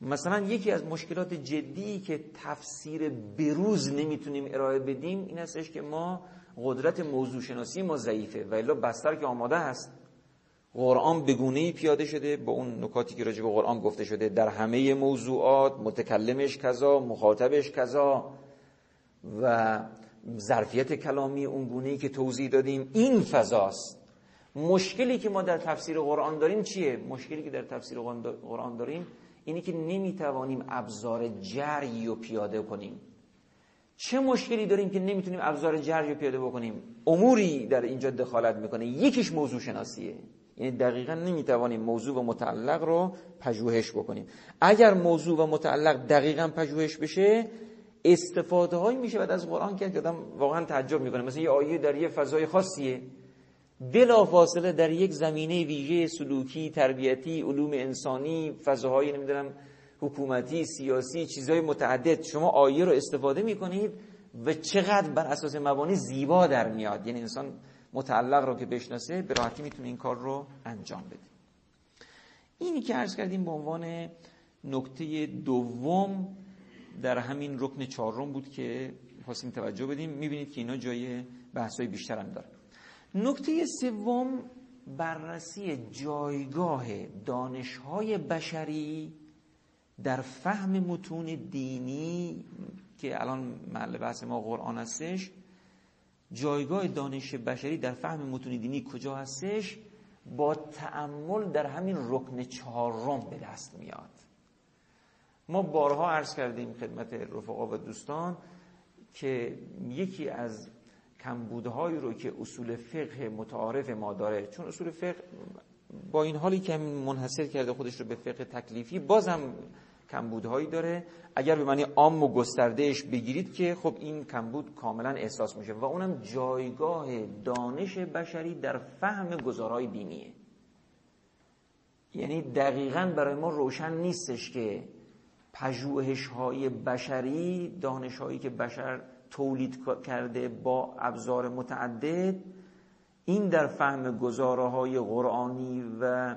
مثلا یکی از مشکلات جدی که تفسیر بروز نمی‌تونیم ارائه بدیم این هستش که ما قدرت موضوع شناسی ما ضعیفه و الا بستر که آماده است. قرآن بگونه پیاده شده با اون نکاتی که راجع به قرآن گفته شده در همه موضوعات متکلمش کذا مخاطبش کذا و ظرفیت کلامی اون گونه که توضیح دادیم این فضاست. مشکلی که ما در تفسیر قرآن داریم چیه؟ مشکلی که در تفسیر قرآن داریم اینی که نمی‌توانیم ابزار جری رو پیاده کنیم. چه مشکلی داریم که نمی‌تونیم ابزار جری رو پیاده بکنیم؟ اموری در اینجا دخالت می‌کنه. یکیش موضوع شناسیه. یعنی دقیقا نمی‌توانیم موضوع و متعلق رو پژوهش بکنیم. اگر موضوع و متعلق دقیقا پژوهش بشه استفاده هایی میشه بعد از قرآن که آدم واقعا تعجب می‌کنه. مثلا یه آیه در یه فضای خاصیه. بلا فاصله در یک زمینه ویژه سلوکی تربیتی علوم انسانی فضاهای نمی‌دونم حکومتی سیاسی چیزهای متعدد شما آیه رو استفاده می‌کنید و چقدر بر اساس مبانی زیبا در میاد. یعنی انسان متعلق رو که بشناسه به راحتی می‌تونه این کار رو انجام بده. اینی که عرض کردیم به عنوان نکته دوم در همین رکن چهارم بود که خواستیم توجه بدیم. می‌بینید که اینا جای بحثای بیشتر هم داره نکته سوم بررسی جایگاه دانشهای بشری در فهم متون دینی که الان محل بحث ما قرآن هستش. جایگاه دانش بشری در فهم متون دینی کجا هستش؟ با تأمل در همین رکن چهارم به دست میاد. ما بارها عرض کردیم خدمت رفقا و دوستان که یکی از کمبودهایی رو که اصول فقه متعارف ما داره چون اصول فقه با این حالی که منحصر کرده خودش رو به فقه تکلیفی بازم کمبودهایی داره. اگر به معنی عام و گستردهش بگیرید که خب این کمبود کاملا احساس میشه و اونم جایگاه دانش بشری در فهم گزارهای دینیه یعنی دقیقا برای ما روشن نیستش که پژوهش های بشری دانش هایی که بشر تولید کرده با ابزار متعدد این در فهم گزاره های قرآنی و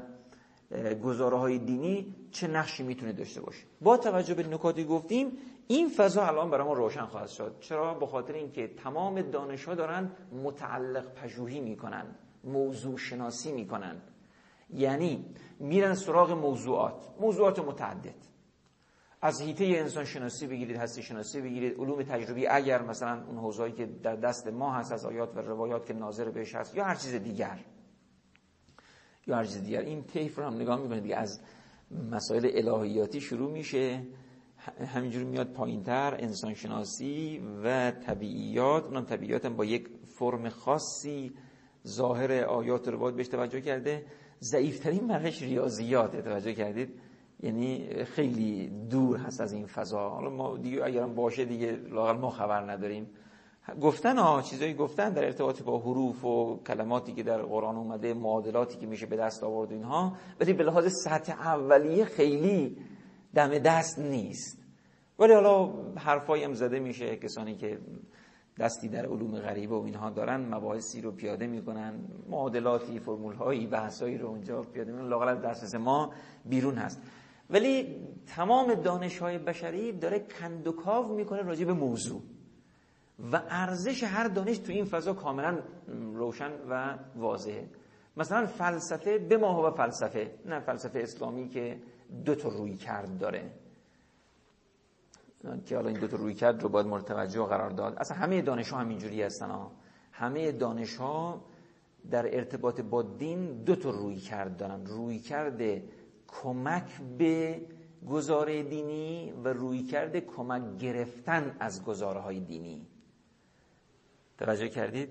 گزاره های دینی چه نقشی می‌تونه داشته باشه. با توجه به نکاتی گفتیم این فضا الان برای ما روشن خواهد شد. چرا؟ به خاطر اینکه تمام دانش ها دارن متعلق پژوهی می‌کنن موضوع شناسی می‌کنن. یعنی میرن سراغ موضوعات. موضوعات متعدد. از هیته انسان شناسی بگیرید هستی شناسی بگیرید. علوم تجربی اگر مثلا اون حوزه‌ای که در دست ما هست از آیات و روایات که ناظر بهش هست یا هر چیز دیگر. یا هر چیز دیگر. این طیف رو هم نگاه می‌کنید دیگه از مسائل الهیاتی شروع میشه. همینجوری میاد پایینتر انسان شناسی و طبیعیات. اونم طبیعیات هم با یک فرم خاصی ظاهر آیات رو باید بهش توجه کرده. ضعیفترین مرحش ریاضیات توجه کردید. یعنی خیلی دور هست از این فضا. حالا ما دیگه اگرم باشه دیگه لاغر ما خبر نداریم. گفتن ها چیزایی گفتن در ارتباط با حروف و کلماتی که در قرآن اومده معادلاتی که میشه به دست آورد اینها ولی به لحاظ سطح اولیه خیلی دم دست نیست. ولی حالا حرفایی هم زده میشه کسانی که دستی در علوم غریبه و اینها دارن مباحثی رو پیاده می‌کنن معادلاتی فرمول هایی بحثایی رو اونجا پیاده می‌کنن لاغر از دسترس ما بیرون هست. ولی تمام دانش های بشری داره کندوکاو می‌کنه راجع به موضوع. و ارزش هر دانش تو این فضا کاملا روشن و واضحه. مثلا فلسفه به ماه و فلسفه نه فلسفه اسلامی که دو تا روی کرد داره. که حالا این دو تا روی کرد رو باید متوجه قرار داد. اصلا همه دانش ها همینجوری هستن ها. همه دانش ها در ارتباط با دین دو تا روی کرد دارن. روی کرده کمک به گزاره دینی و روی کرده کمک گرفتن از گزاره های دینی. توجه کردید؟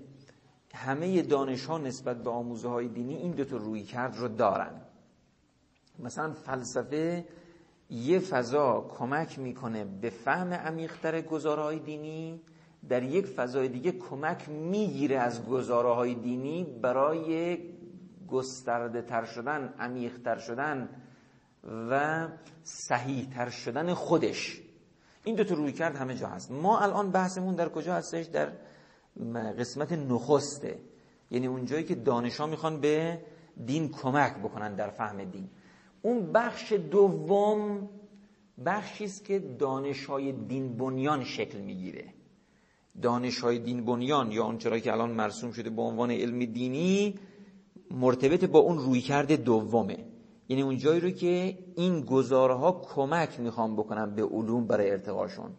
همه دانش ها نسبت به آموزه های دینی این دوتا روی کرد رو دارن. مثلا فلسفه یه فضا کمک می‌کنه به فهم عمیقتر گزاره های دینی در یک فضای دیگه کمک می‌گیره از گزاره های دینی برای گسترده تر شدن عمیقتر شدن و صحیح تر شدن خودش. این دو تا روی کرد همه جا هست. ما الان بحثمون در کجا هستش؟ در قسمت نخسته یعنی اونجایی که دانشا می‌خوان به دین کمک بکنن در فهم دین. اون بخش دوم بخشی است که دانشهای دین بنیان شکل می‌گیره. دانشهای دین بنیان یا چرا که الان مرسوم شده به عنوان علم دینی مرتبط با اون رویکرد دومه. یعنی اون جایی رو که این گزارها کمک می‌خوام بکنم به علوم برای ارتقاشون.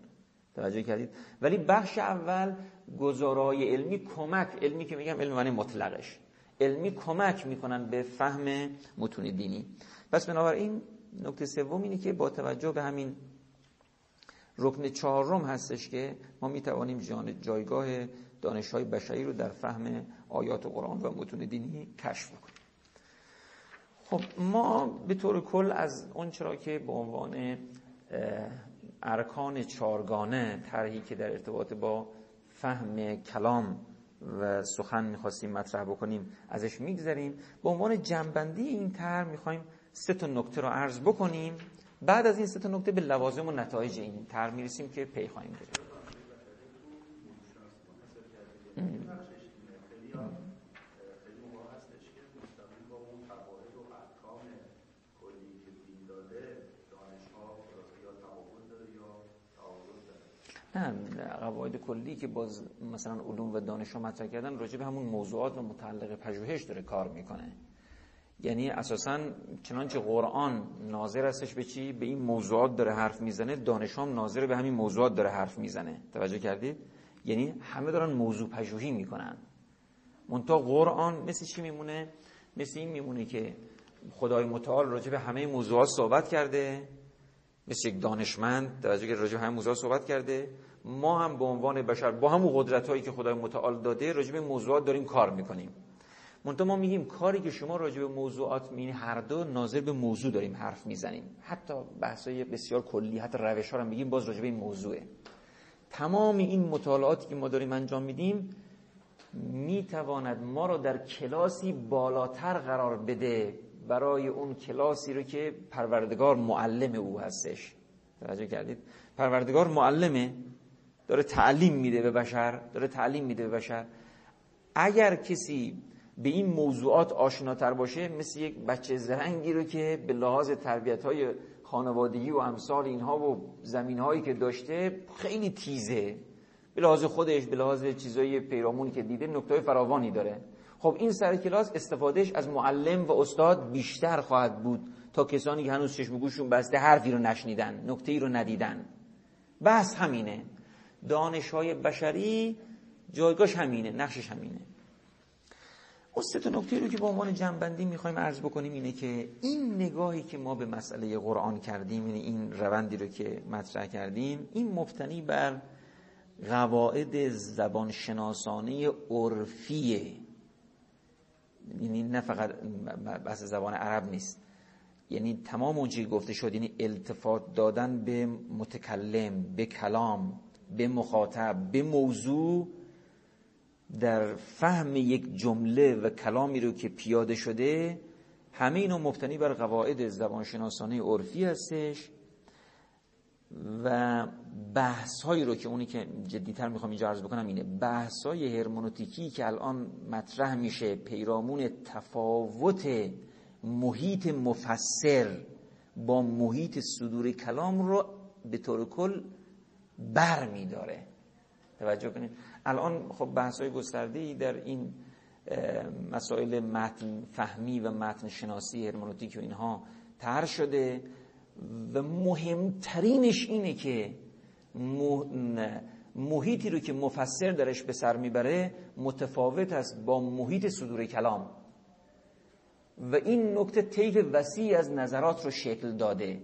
توجه کردید؟ ولی بخش اول گزارهای علمی کمک علمی که میگم علم معنی مطلقش. علمی کمک می‌کنن به فهم متون دینی. پس بنابراین نکته سوم اینه که با توجه به همین رکن چهارم هستش که ما می‌توانیم جایگاه دانش های بشری رو در فهم آیات قرآن و متون دینی کشف کنیم خب ما به طور کل از اون چرا که به عنوان ارکان چارگانه طرحی که در ارتباط با فهم کلام و سخن می‌خواستیم مطرح بکنیم ازش میگذریم. به عنوان جنبندی این طرح می‌خوایم سه تا نکته رو عرض بکنیم. بعد از این سه تا نکته به لوازم و نتایج این طرح می‌رسیم که پی خواهیم بریم قواعد کلی که باز مثلا علوم و دانش ها مطرح کردن راجع به همون موضوعات و متعلق پژوهش داره کار می‌کنه. یعنی اساسا چنانچه قرآن ناظر هستش به چی؟ به این موضوعات داره حرف می‌زنه دانش هم ناظر به همین موضوعات داره حرف می‌زنه. توجه کردید؟ یعنی همه دارن موضوع پژوهی می‌کنن. منتها قرآن مثل چی میمونه؟ مثل این میمونه که خدای متعال راجع به همه موضوعات صحبت کرده. مثل یک دانشمند توجه که راجع همین موضوع صحبت کرده. ما هم به عنوان بشر با همون قدرت هایی که خدای متعال داده راجع به موضوعات داریم کار می‌کنیم. منتها ما میگیم کاری که شما راجع به موضوعات می‌بینی هر دو ناظر به موضوع داریم حرف می‌زنیم. حتی بحثای بسیار کلی حتی روش ها رو میگیم باز راجع به این موضوعه. تمام این مطالعاتی که ما داریم انجام میدیم می‌تواند ما رو در کلاسی بالاتر قرار بده برای اون کلاسی رو که پروردگار معلم او هستش. توجه کردید؟ پروردگار معلمه داره تعلیم میده به بشر داره تعلیم میده به بشر. اگر کسی به این موضوعات آشناتر باشه مثل یک بچه زرنگی رو که به لحاظ تربیت های خانوادگی و امثال اینها و زمین هایی که داشته خیلی تیزه. به لحاظ خودش به لحاظ چیزای پیرامونی که دیده نکته فراوانی داره. خب این سر کلاس استفادهش از معلم و استاد بیشتر خواهد بود تا کسانی که هنوز چشم گوششون بسته حرفی رو نشنیدن نکته ای رو ندیدن. بس همینه. دانش های بشری جایگاش همینه نقشش همینه. اون سه تا نکته رو که به عنوان جنبندی می‌خوایم عرض بکنیم اینه که این نگاهی که ما به مسئله قرآن کردیم یعنی این روندی رو که مطرح کردیم این مبتنی بر قواعد زبان شناسانه عرفیه. یعنی نه فقط بحث زبان عرب نیست. یعنی تمام اون گفته شد یعنی التفات دادن به متکلم به کلام به مخاطب به موضوع در فهم یک جمله و کلامی رو که پیاده شده همه اینا مبتنی بر قواعد زبانشناسانه عرفی هستش. و بحث هایی رو که اونی که جدیتر می‌خوام اینجا عرض بکنم اینه. بحث های هرمونوتیکی که الان مطرح میشه پیرامون تفاوت محیط مفسر با محیط صدور کلام رو به طور کل بر میداره. توجه کنید. الان خب بحث های گسترده در این مسائل متن فهمی و متن شناسی هرمونوتیک و اینها تر شده. و مهمترینش اینه که محیطی رو که مفسر درش به سر می‌بره متفاوت است با محیط صدور کلام. و این نکته طیف وسیع از نظرات رو شکل داده.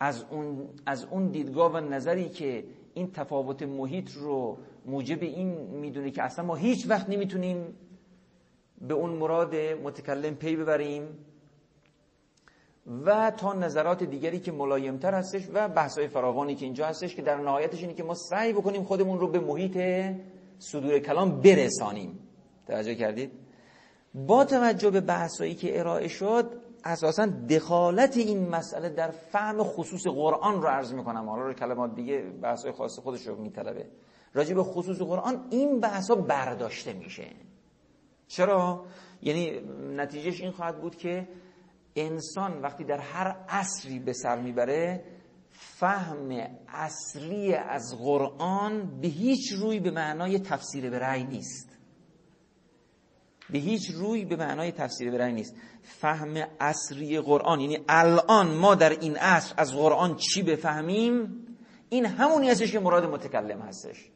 از اون, از اون دیدگاه و نظری که این تفاوت محیط رو موجب این می‌دونه که اصلا ما هیچ وقت نمی‌تونیم به اون مراد متکلم پی ببریم. و تا نظرات دیگری که ملایمتر هستش و بحثای فراوانی که اینجا هستش که در نهایتش اینه که ما سعی بکنیم خودمون رو به محیط صدور کلام برسانیم. توجه کردید؟ با توجه به بحثایی که ارائه شد اساسا دخالت این مسئله در فهم خصوص قرآن رو عرض می‌کنم. حالا رو کلمات دیگه بحثای خاص خودش رو میطلبه. راجع به خصوص قرآن این بحثا برداشته میشه. چرا؟ یعنی نتیجهش این خواهد بود که انسان وقتی در هر عصری به سر می‌بره فهم اصلی از قرآن به هیچ روی به معنای تفسیر به رأی نیست. به هیچ روی به معنای تفسیر به رأی نیست. فهم اصری قرآن یعنی الان ما در این عصر از قرآن چی بفهمیم؟ این همونی هستش که مراد متکلم هستش.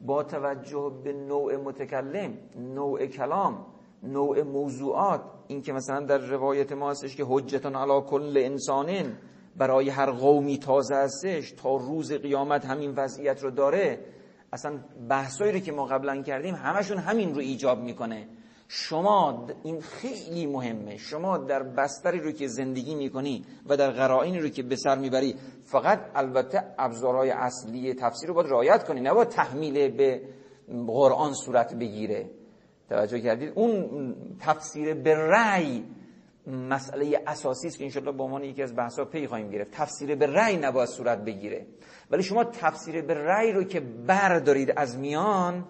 با توجه به نوع متکلم نوع کلام نوع موضوعات. این که مثلا در روایت ما هستش که حجتان علا کل انسانین برای هر قومی تازه هستش تا روز قیامت همین وضعیت رو داره اصلا بحثایی رو که ما قبلا کردیم همشون همین رو ایجاب می‌کنه. شما این خیلی مهمه. شما در بستری رو که زندگی می‌کنی و در قرائنی رو که به سر می‌بری فقط البته ابزارهای اصلی تفسیر رو باید رعایت کنی نباید تحمیل به قرآن صورت بگیره. توجه کردید. اون تفسیر به رأی مسئله اساسی است که انشالله به عنوان یکی از بحثا پی خواهیم گرفت. تفسیر به رأی نباید صورت بگیره. ولی شما تفسیر به رأی رو که بردارید از میان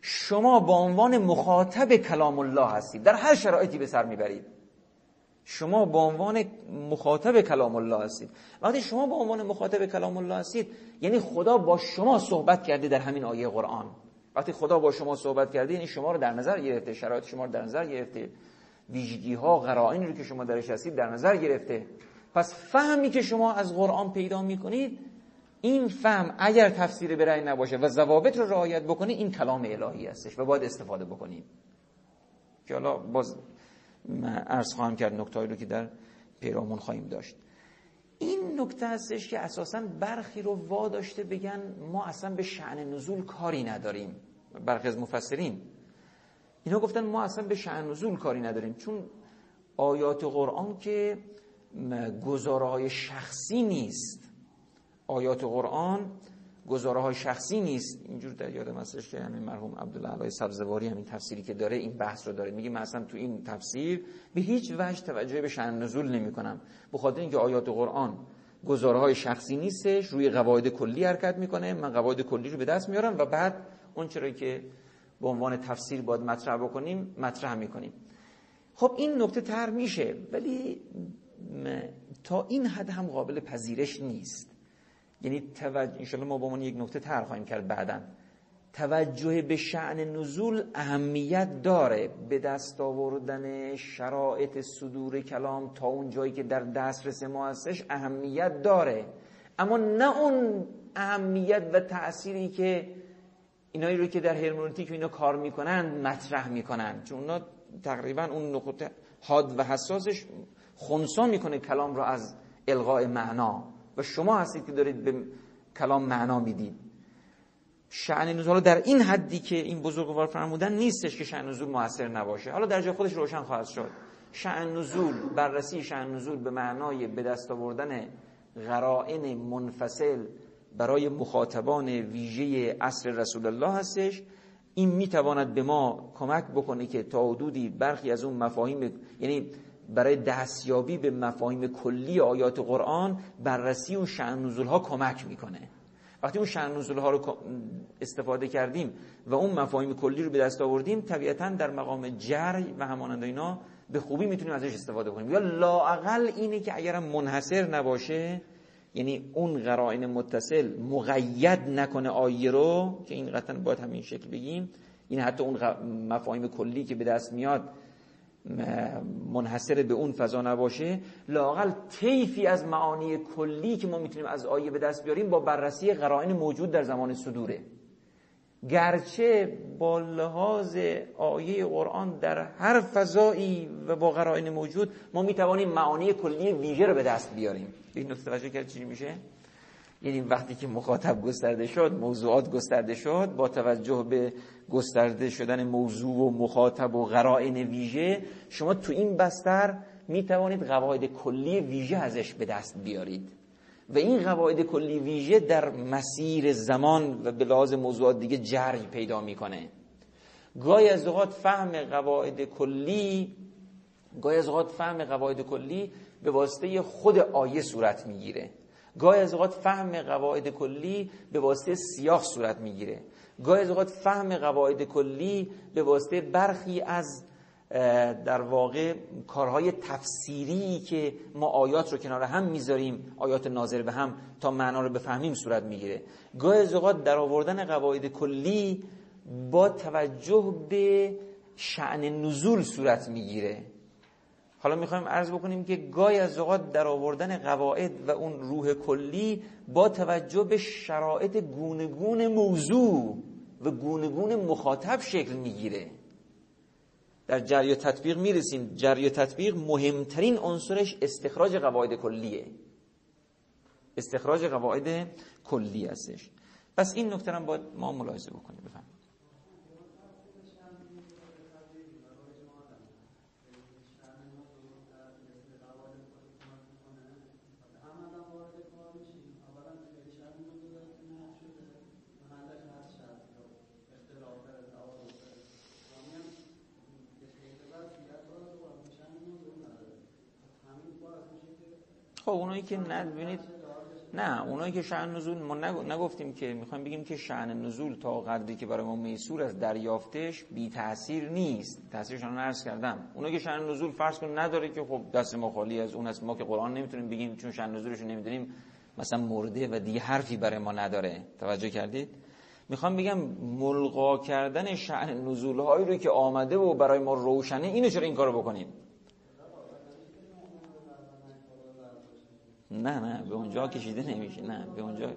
شما با عنوان مخاطب کلام الله هستید. در هر شرایطی به سر می‌برید. شما با عنوان مخاطب کلام الله هستید. وقتی شما با عنوان مخاطب کلام الله هستید یعنی خدا با شما صحبت کرده در همین آیه قرآن. وقتی خدا با شما صحبت کرده یعنی شما رو در نظر گرفته شرایط شما رو در نظر گرفته. ویژگی ها قرائنی رو که شما درش هستید در نظر گرفته. پس فهمی که شما از قرآن پیدا می‌کنید این فهم اگر تفسیر برای نباشه و ضوابط رو رعایت بکنید این کلام الهی هستش و باید استفاده بکنید که حالا باز عرض خواهم کرد نکتهایی رو که در پیرامون خواهیم داشت. این نکته هستش که اساسا برخی رو واداشته بگن ما اصلا به شعن نزول کاری نداریم. برخی از مفسرین اینا گفتن ما اصلا به شعن نزول کاری نداریم. چون آیات قرآن که گزاره های شخصی نیست. آیات قرآن گزاره های شخصی نیست. اینجور در یادم هستش که همین مرحوم عبدالله علای سبزواری همین تفسیری که داره این بحث رو داره. میگه من اصلا تو این تفسیر به هیچ وجه توجه به شأن نزول نمی کنم به اینکه آیات قرآن گزاره های شخصی نیستش روی قواعد کلی حرکت می‌کنه. من قواعد کلی رو به دست میارم و بعد اون چرا که به عنوان تفسیر باید مطرح بکنیم مطرح می‌کنیم. خب این نکته تر میشه ولی تا این حد هم قابل پذیرش نیست. یعنی توجه انشالله ما با من یک نکته تر خواهیم کرد بعدا. توجه به شعن نزول اهمیت داره به دست آوردن شرایط صدور کلام تا اون جایی که در دسترس ما هستش اهمیت داره. اما نه اون اهمیت و تأثیری که اینایی رو که در هرمونتیک اینا کار می‌کنن مطرح می‌کنن. چون اونا تقریبا اون نقطه حاد و حساسش خونسا می‌کنه کلام رو از الغاء معنا. و شما هستید که دارید به کلام معنا می‌دید. شعن نزول. در این حدی که این بزرگوار فرمودن نیستش که شعن نزول موثر نباشه. حالا در جای خودش روشن خواهد شد. شعن نزول بررسی شعن نزول به معنای به دست آوردن قرائن منفصل برای مخاطبان ویژه عصر رسول الله هستش. این می‌تواند به ما کمک بکنه که تا حدودی برخی از اون مفاهیم یعنی برای دستیابی به مفاهیم کلی آیات قرآن بررسی اون شأن نزول ها کمک می‌کنه. وقتی اون شأن نزول ها رو استفاده کردیم و اون مفاهیم کلی رو به دست آوردیم طبیعتا در مقام جرح و همانند اینا به خوبی می‌تونیم ازش استفاده کنیم. یا لااقل اینه که اگرم منحصر نباشه یعنی اون قرائن متصل مقید نکنه آیه رو که این قطعا باید همین شکل بگیم این حتی اون مفاهیم کلی که به دست میاد منحصر به اون فضا نباشه لاقل طیفی از معانی کلی که ما می‌تونیم از آیه به دست بیاریم با بررسی قرائن موجود در زمان صدوره. گرچه با لحاظ آیه قرآن در هر فضایی و با قرائن موجود ما می‌توانیم معانی کلی ویژه رو به دست بیاریم. این نکته توجه کرد چی میشه؟ یعنی وقتی که مخاطب گسترده شد موضوعات گسترده شد با توجه به گسترده شدن موضوع و مخاطب و قرائن ویژه شما تو این بستر می توانید قواعد کلی ویژه ازش به دست بیارید. و این قواعد کلی ویژه در مسیر زمان و به لحاظ موضوعات دیگه جرگ پیدا می‌کنه. گاهی از اوقات فهم قواعد کلی گاهی از اوقات فهم قواعد کلی به واسطه خود آیه صورت می‌گیره. گاهی از اوقات فهم قواعد کلی به واسطه سیاق صورت می‌گیره. گاهی از اوقات فهم قواعد کلی به واسطه برخی از در واقع کارهای تفسیری که ما آیات رو کنار هم می‌ذاریم آیات ناظر به هم تا معنا رو بفهمیم صورت می‌گیره. گاهی از اوقات در آوردن قواعد کلی با توجه به شعن نزول صورت می‌گیره. حالا می‌خوایم عرض بکنیم که گاهی از اوقات در آوردن قواعد و اون روح کلی با توجه به شرایط گونگون موضوع و گونگون مخاطب شکل می‌گیره. در جری تطبیق می‌رسیم. جری تطبیق مهمترین عنصرش استخراج قواعد کلیه. استخراج قواعد کلی هستش. پس این نکته هم باید ما ملاحظه بکنیم. بفهم خب اونایی که ندونید نه اونایی که شعن نزول ما نگفتیم که می‌خوایم بگیم که شعن نزول تا قدری که برای ما میسور از دریافتش بی تاثیر نیست تاثیرشان عرض کردم. اونایی که شعن نزول فرض کن نداره که خب دست ما خالی از اون هست ما که قرآن نمی‌تونیم بگیم چون شعن نزولش نمی‌دونیم مثلا مرده و دیگه حرفی برای ما نداره. توجه کردید؟ می‌خوام بگم ملغا کردن شعن نزول هایی رو که آمده و برای ما روشنه اینو چرا این کارو بکنیم؟ نه نه به اونجا کشیده نمیشه نه به اونجا.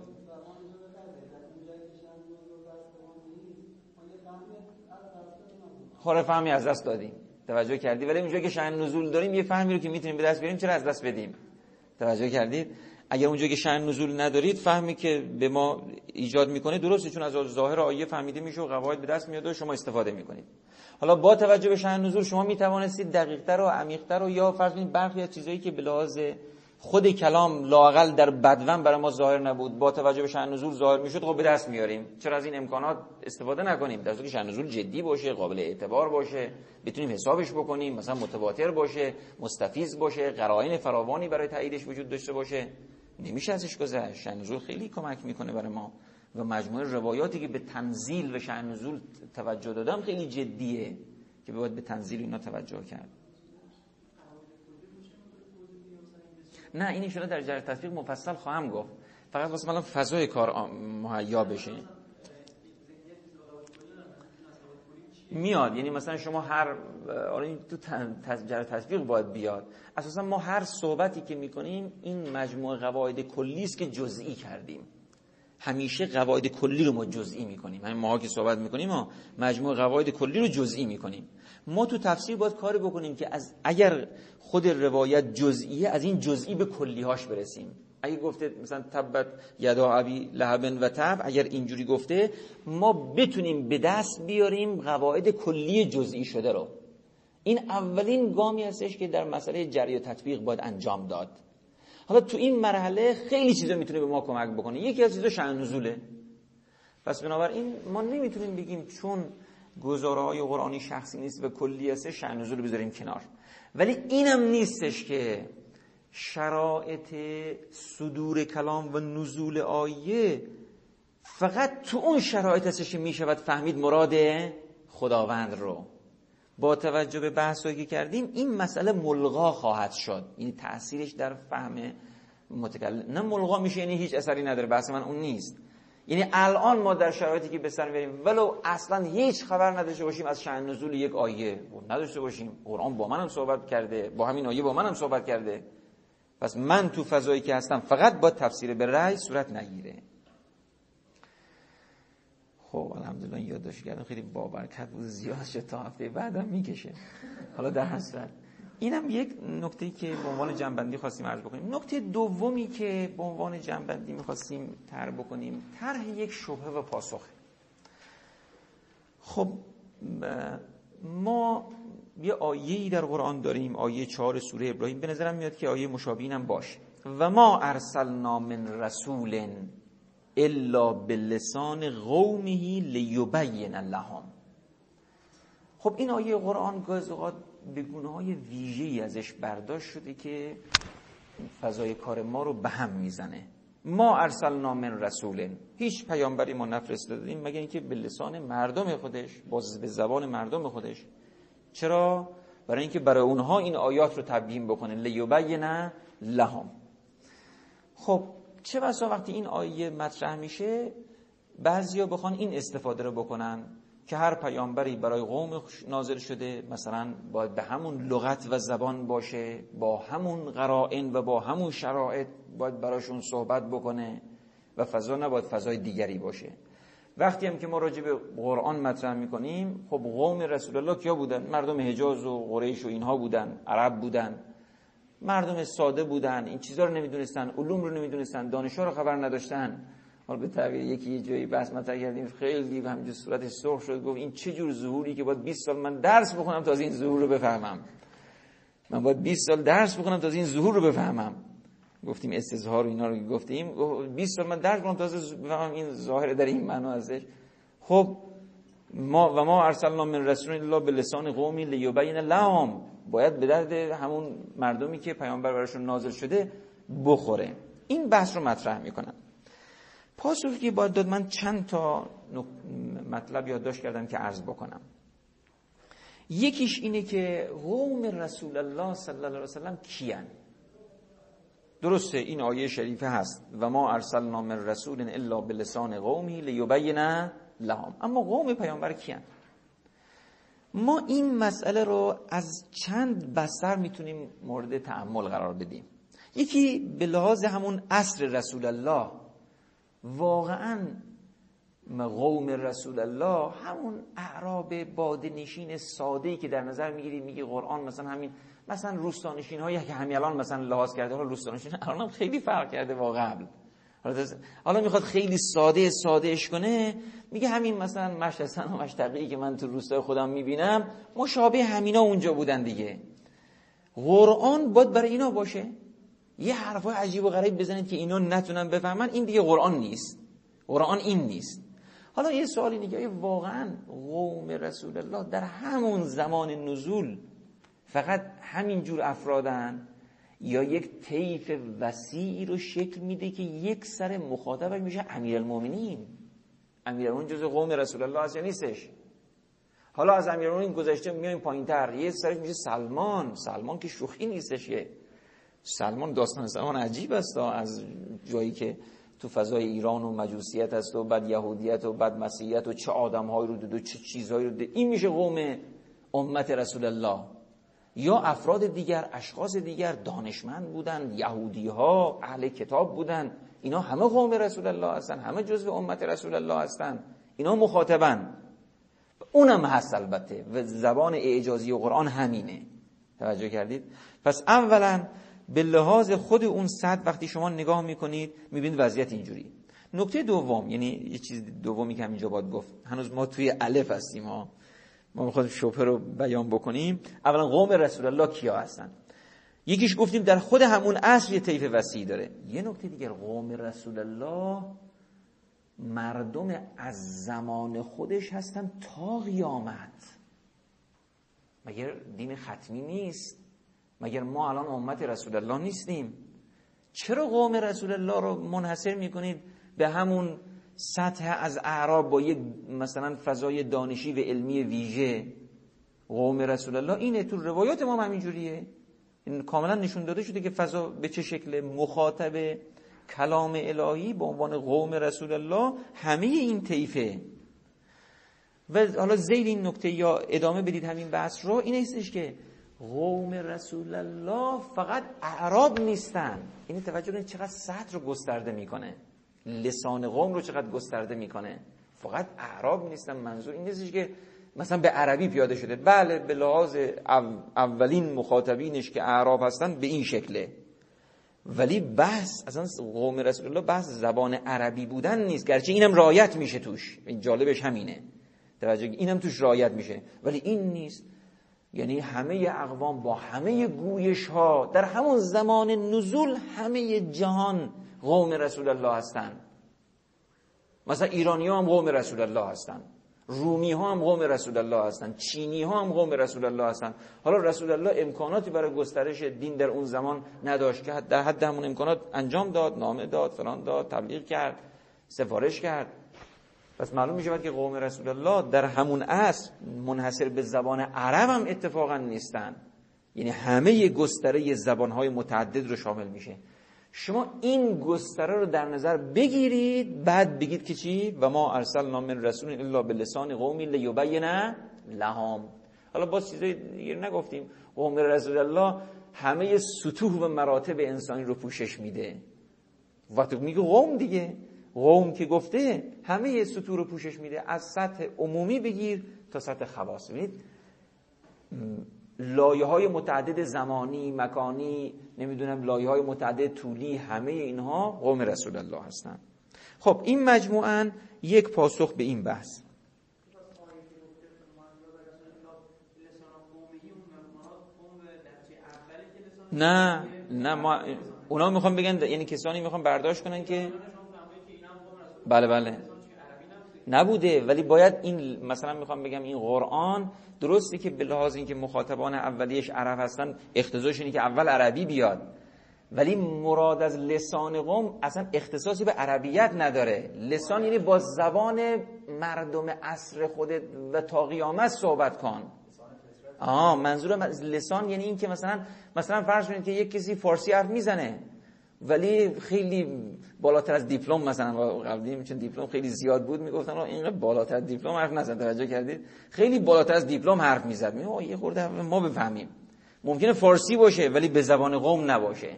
خوره فهمی از دست دادیم. توجه کردی؟ ولی اونجا که شأن نزول داریم یه فهمی رو که می‌تونیم به دست بیاریم چرا از دست بدیم؟ توجه کردید اگر اونجا که شأن نزول ندارید فهمی که به ما ایجاد می‌کنه درسته چون از ظاهر آیه فهمیده میشه و قواعد به دست میاد و شما استفاده می‌کنید. حالا با توجه به شأن نزول شما می‌توانستید دقیقتر و عمیقتر و یا فرض کنید برخی از چیزایی که به لحاظ خود کلام لاقل در بدون برای ما ظاهر نبود. با توجه به شأن نزول ظاهر می‌شد خب به دست میاریم چرا از این امکانات استفاده نکنیم؟ در که شأن نزول جدی باشه قابل اعتبار باشه بتونیم حسابش بکنیم مثلا متواتر باشه مستفیض باشه قرائن فراوانی برای تاییدش وجود داشته باشه. نمیشه ازش گذشت. شأن نزول خیلی کمک می‌کنه برای ما. و مجموعه روایاتی که به تنزیل و شأن نزول توجه دادم خیلی جدیه که باید به تنزیل اینا توجه کرد. نه این انشاءالله در جریان تطبیق مفصل خواهم گفت. فقط واسه من فضای کار مهیا بشه. میاد یعنی مثلا شما هر آره تو جریان تطبیق باید بیاد. اساسا ما هر صحبتی که می‌کنیم این مجموعه قواعد کلی است که جزئی کردیم. همیشه قواعد کلی رو ما جزئی می‌کنیم. همین ماها که صحبت می‌کنیم ما مجموعه قواعد کلی رو جزئی می‌کنیم. ما تو تفسیر باید کاری بکنیم که از اگر خود روایت جزئیه از این جزئی به کلیهاش برسیم. اگه گفته مثلا تبت یدا ابی لهبن و تب اگر اینجوری گفته ما بتونیم به دست بیاریم قواعد کلی جزئی شده رو. این اولین گامی هستش که در مسئله جری و تطبیق باید انجام داد. حالا تو این مرحله خیلی چیزا می‌تونه به ما کمک بکنه. یکی از چیزا شأن نزوله. پس بنابراین ما نمی‌تونیم بگیم چون گزاره های قرآنی شخصی نیست و کلی هست شأن نزول بذاریم کنار. ولی اینم نیستش که شرایط صدور کلام و نزول آیه فقط تو اون شرایط هستش که می‌شود فهمید مراد خداوند رو. با توجه به بحثایی که کردیم این مسئله ملغا خواهد شد. این تاثیرش در فهم متکلم نه ملغا میشه یعنی هیچ اثری نداره بحث من اون نیست. یعنی الان ما در شرایطی که به سر می‌بریم ولو اصلا هیچ خبر نداشته باشیم از شأن نزول یک آیه نداشته باشیم. قرآن با منم صحبت کرده با همین آیه با منم صحبت کرده. پس من تو فضایی که هستم فقط با تفسیر به رأی صورت نگیره. خب الحمدلله یادداشت کردم. خیلی بابرکت بود زیاد شد تا هفته بعدم می‌کشه. حالا در حسرت اینم یک نکته که به عنوان جنبندی خواستیم عرض بکنیم. نکته دومی که به عنوان جنبندی می‌خواستیم تر بکنیم طرح یک شبهه و پاسخ خب ما یه آیه‌ای در قرآن داریم آیه چهار سوره ابراهیم. به نظرم میاد که آیه مشابهی هم باشه. و ما ارسلنا من رسول الا بلسان قومه لیبین لهم. خب این آیه قرآن گاز اوقات به گونه های ویژه‌ای ازش برداشت شده که فضای کار ما رو به هم می‌زنه. ما ارسلنا من رسول هیچ پیامبری ما نفرستادیم مگه اینکه به لسان مردم خودش باز به زبان مردم خودش. چرا؟ برای اینکه برای اونها این آیات رو تبیین بکنه. لیبین لهم. خب چه بسا وقتی این آیه مطرح میشه بعضیا بخوان این استفاده رو بکنن که هر پیامبری برای قوم نازل شده مثلا باید به همون لغت و زبان باشه با همون قرائن و با همون شرایط باید براشون صحبت بکنه و فضا نباید فضای دیگری باشه. وقتی هم که ما راجع به قرآن مطرح می‌کنیم خب قوم رسول الله کیا بودن؟ مردم حجاز و قریش و اینها بودن عرب بودن. مردم ساده بودن این چیزها رو نمی‌دونستن علوم رو نمی‌دونستن دانشها رو خبر نداشتن. حالا به تعبیر یکی یه جایی بحث مطرح کردیم خیلی همینجور صورتش سرخ شد گفت این چه جور ظهوری که باید 20 سال من درس بخونم تا از این ظهور رو بفهمم. من باید 20 سال درس بخونم تا از این ظهور رو بفهمم. گفتیم استظهار و اینا رو گفتیم. 20 سال من درس بخونم تا بفهمم. این ظاهر در این معنا ازش. خب ما و ما ارسلنا من رسول الله به لسان قومی لیبین لهم. باید به درد همون مردمی که پیامبر براشون نازل شده بخوره. این بحث رو مطرح می‌کنم. پاسخی که باید داد من چند تا مطلب یادداشت کردم که عرض بکنم. یکیش اینه که قوم رسول الله صلی الله علیه وسلم کیان؟ درسته این آیه شریفه هست. و ما ارسلنا من رسول الا بلسان قومی لیبین لهم. اما قوم پیامبر کیان؟ ما این مسئله رو از چند بستر می‌تونیم مورد تعمل قرار بدیم. یکی به لحاظ همون اصر رسول الله واقعا قوم رسول الله همون اعراب بادنشین ساده که در نظر می‌گیرید میگه قرآن مثلا همین مثلا روستانشین هایی که همین الان مثلا لحاظ کرده حالا روستانشین الان هم خیلی فرق کرده با قبل حالا می‌خواد خیلی ساده سادهش کنه میگه همین مثلا مشت و مشتقی که من تو روستای خودم می‌بینم مشابه همینا اونجا بودن دیگه. قرآن باید برای اینا باشه. یه حرفای عجیب و غریب بزنید که اینا نتونن بفهمن این دیگه قرآن نیست. قرآن این نیست. حالا یه سوالی اینه واقعا قوم رسول الله در همون زمان نزول فقط همین جور افرادن؟ یا یک طیف وسیعی رو شکل میده که یک سر مخاطبش میشه امیرالمومنین. امیرالمومنین جز قوم رسول الله هست یا نیستش. حالا از امیرالمومنین گذشته میایم پایینتر. یه سرش میشه سلمان. سلمان که شوخی نیستش یه سلمان داستان سلمان عجیب است از جایی که تو فضای ایران و مجوسیت است و بعد یهودیت و بعد مسیحیت و چه آدمهایی رو دید و چه چیزهایی رو دید. این میشه قوم امت رسول الله. یا افراد دیگر اشخاص دیگر دانشمند بودن یهودی ها اهل کتاب بودن. اینا همه قوم رسول الله هستن همه جزو امت رسول الله هستن. اینا مخاطبن. اونم هست البته. و زبان اعجازی و قرآن همینه. توجه کردید؟ پس اولا به لحاظ خود اون صد وقتی شما نگاه می‌کنید می‌بینید وضعیت اینجوری. نکته دوم یعنی یه چیز دومی که اینجا باید گفت. هنوز ما توی الف هستیم ها. ما می‌خوایم شبه رو بیان بکنیم. اولا قوم رسول الله کیا هستن؟ یکیش گفتیم در خود همون اصل یه طیف وسیع داره. یه نکته دیگر قوم رسول الله مردم از زمان خودش هستن تا قیامت. مگر دین ختمی نیست؟ مگر ما الان امت رسول الله نیستیم؟ چرا قوم رسول الله رو منحصر می‌کنید به همون سطح از اعراب با یک مثلا فضای دانشی و علمی ویژه قوم رسول الله اینه تو روایات ما هم همینجوریه. این کاملا نشون داده شده که فضا به چه شکل مخاطب کلام الهی به عنوان قوم رسول الله همه این طیفه. و حالا زیر این نکته یا ادامه بدید همین بحث رو این هستش که قوم رسول الله فقط اعراب نیستن. این توجه چقدر سطح رو گسترده می‌کنه. لسان قوم رو چقدر گسترده می‌کنه. فقط اعراب نیستن منظور این نیستش که مثلا به عربی پیاده شده. بله به لحاظ اولین مخاطبینش که اعراب هستن به این شکله. ولی بحث اصلا قوم رسول الله بحث زبان عربی بودن نیست. گرچه اینم رایت میشه توش. جالبش همینه. توجه اینم توش رایت میشه. ولی این نیست. یعنی همه اقوام با همه گویش ها در همون زمان نزول همه جهان قوم رسول الله هستن. مثلا ایرانی ها هم قوم رسول الله هستن. رومی ها هم قوم رسول الله هستن. چینی ها هم قوم رسول الله هستن. حالا رسول الله امکاناتی برای گسترش دین در اون زمان نداشت که در حد همون امکانات انجام داد نامه داد فلان داد تبلیغ کرد سفارش کرد. پس معلوم میشه که قوم رسول الله در همون اصل منحصر به زبان عرب هم اتفاقا نیستن. یعنی همه گستره زبانهای متعدد رو شامل میشه. شما این گستره رو در نظر بگیرید بعد بگید که چی؟ و ما ارسلنا من رسول الا به لسان قومی لیبین لهم. حالا با چیزای دیگه نگفتیم. قوم رسول الله همه سطوح و مراتب انسانی رو پوشش میده. وقتی میگه قوم دیگه. قوم که گفته همه سطوح رو پوشش میده. از سطح عمومی بگیر تا سطح خواص. ببینید لایه های متعدد زمانی مکانی نمی‌دونم لایه های متعدد طولی همه اینها قوم رسول الله هستن خب این مجموعا یک پاسخ به این بحث. نه نه ما اونا می‌خوام بگن یعنی کسانی می‌خوام برداشت کنن که بله بله. نبوده ولی باید این مثلا می‌خوام بگم این قرآن درسته که به لحاظ اینکه مخاطبان اولیش عرب هستن اختزاش اینه که اول عربی بیاد. ولی مراد از لسان قوم اصلا اختصاصی به عربیت نداره. لسان یعنی با زبان مردم عصر خودت و تا قیامت صحبت کن. آه منظورم از لسان یعنی این که مثلا مثلا فرض کنید که یک کسی فارسی حرف می‌زنه. ولی خیلی بالاتر از دیپلم مثلا قبلی چون دیپلم خیلی زیاد بود می‌گفتن اینقدر بالاتر از دیپلم حرف نزد توجه کردید؟ خیلی بالاتر از دیپلم حرف می‌زد. می یه خورده ما بفهمیم. ممکنه فارسی باشه ولی به زبان قوم نباشه.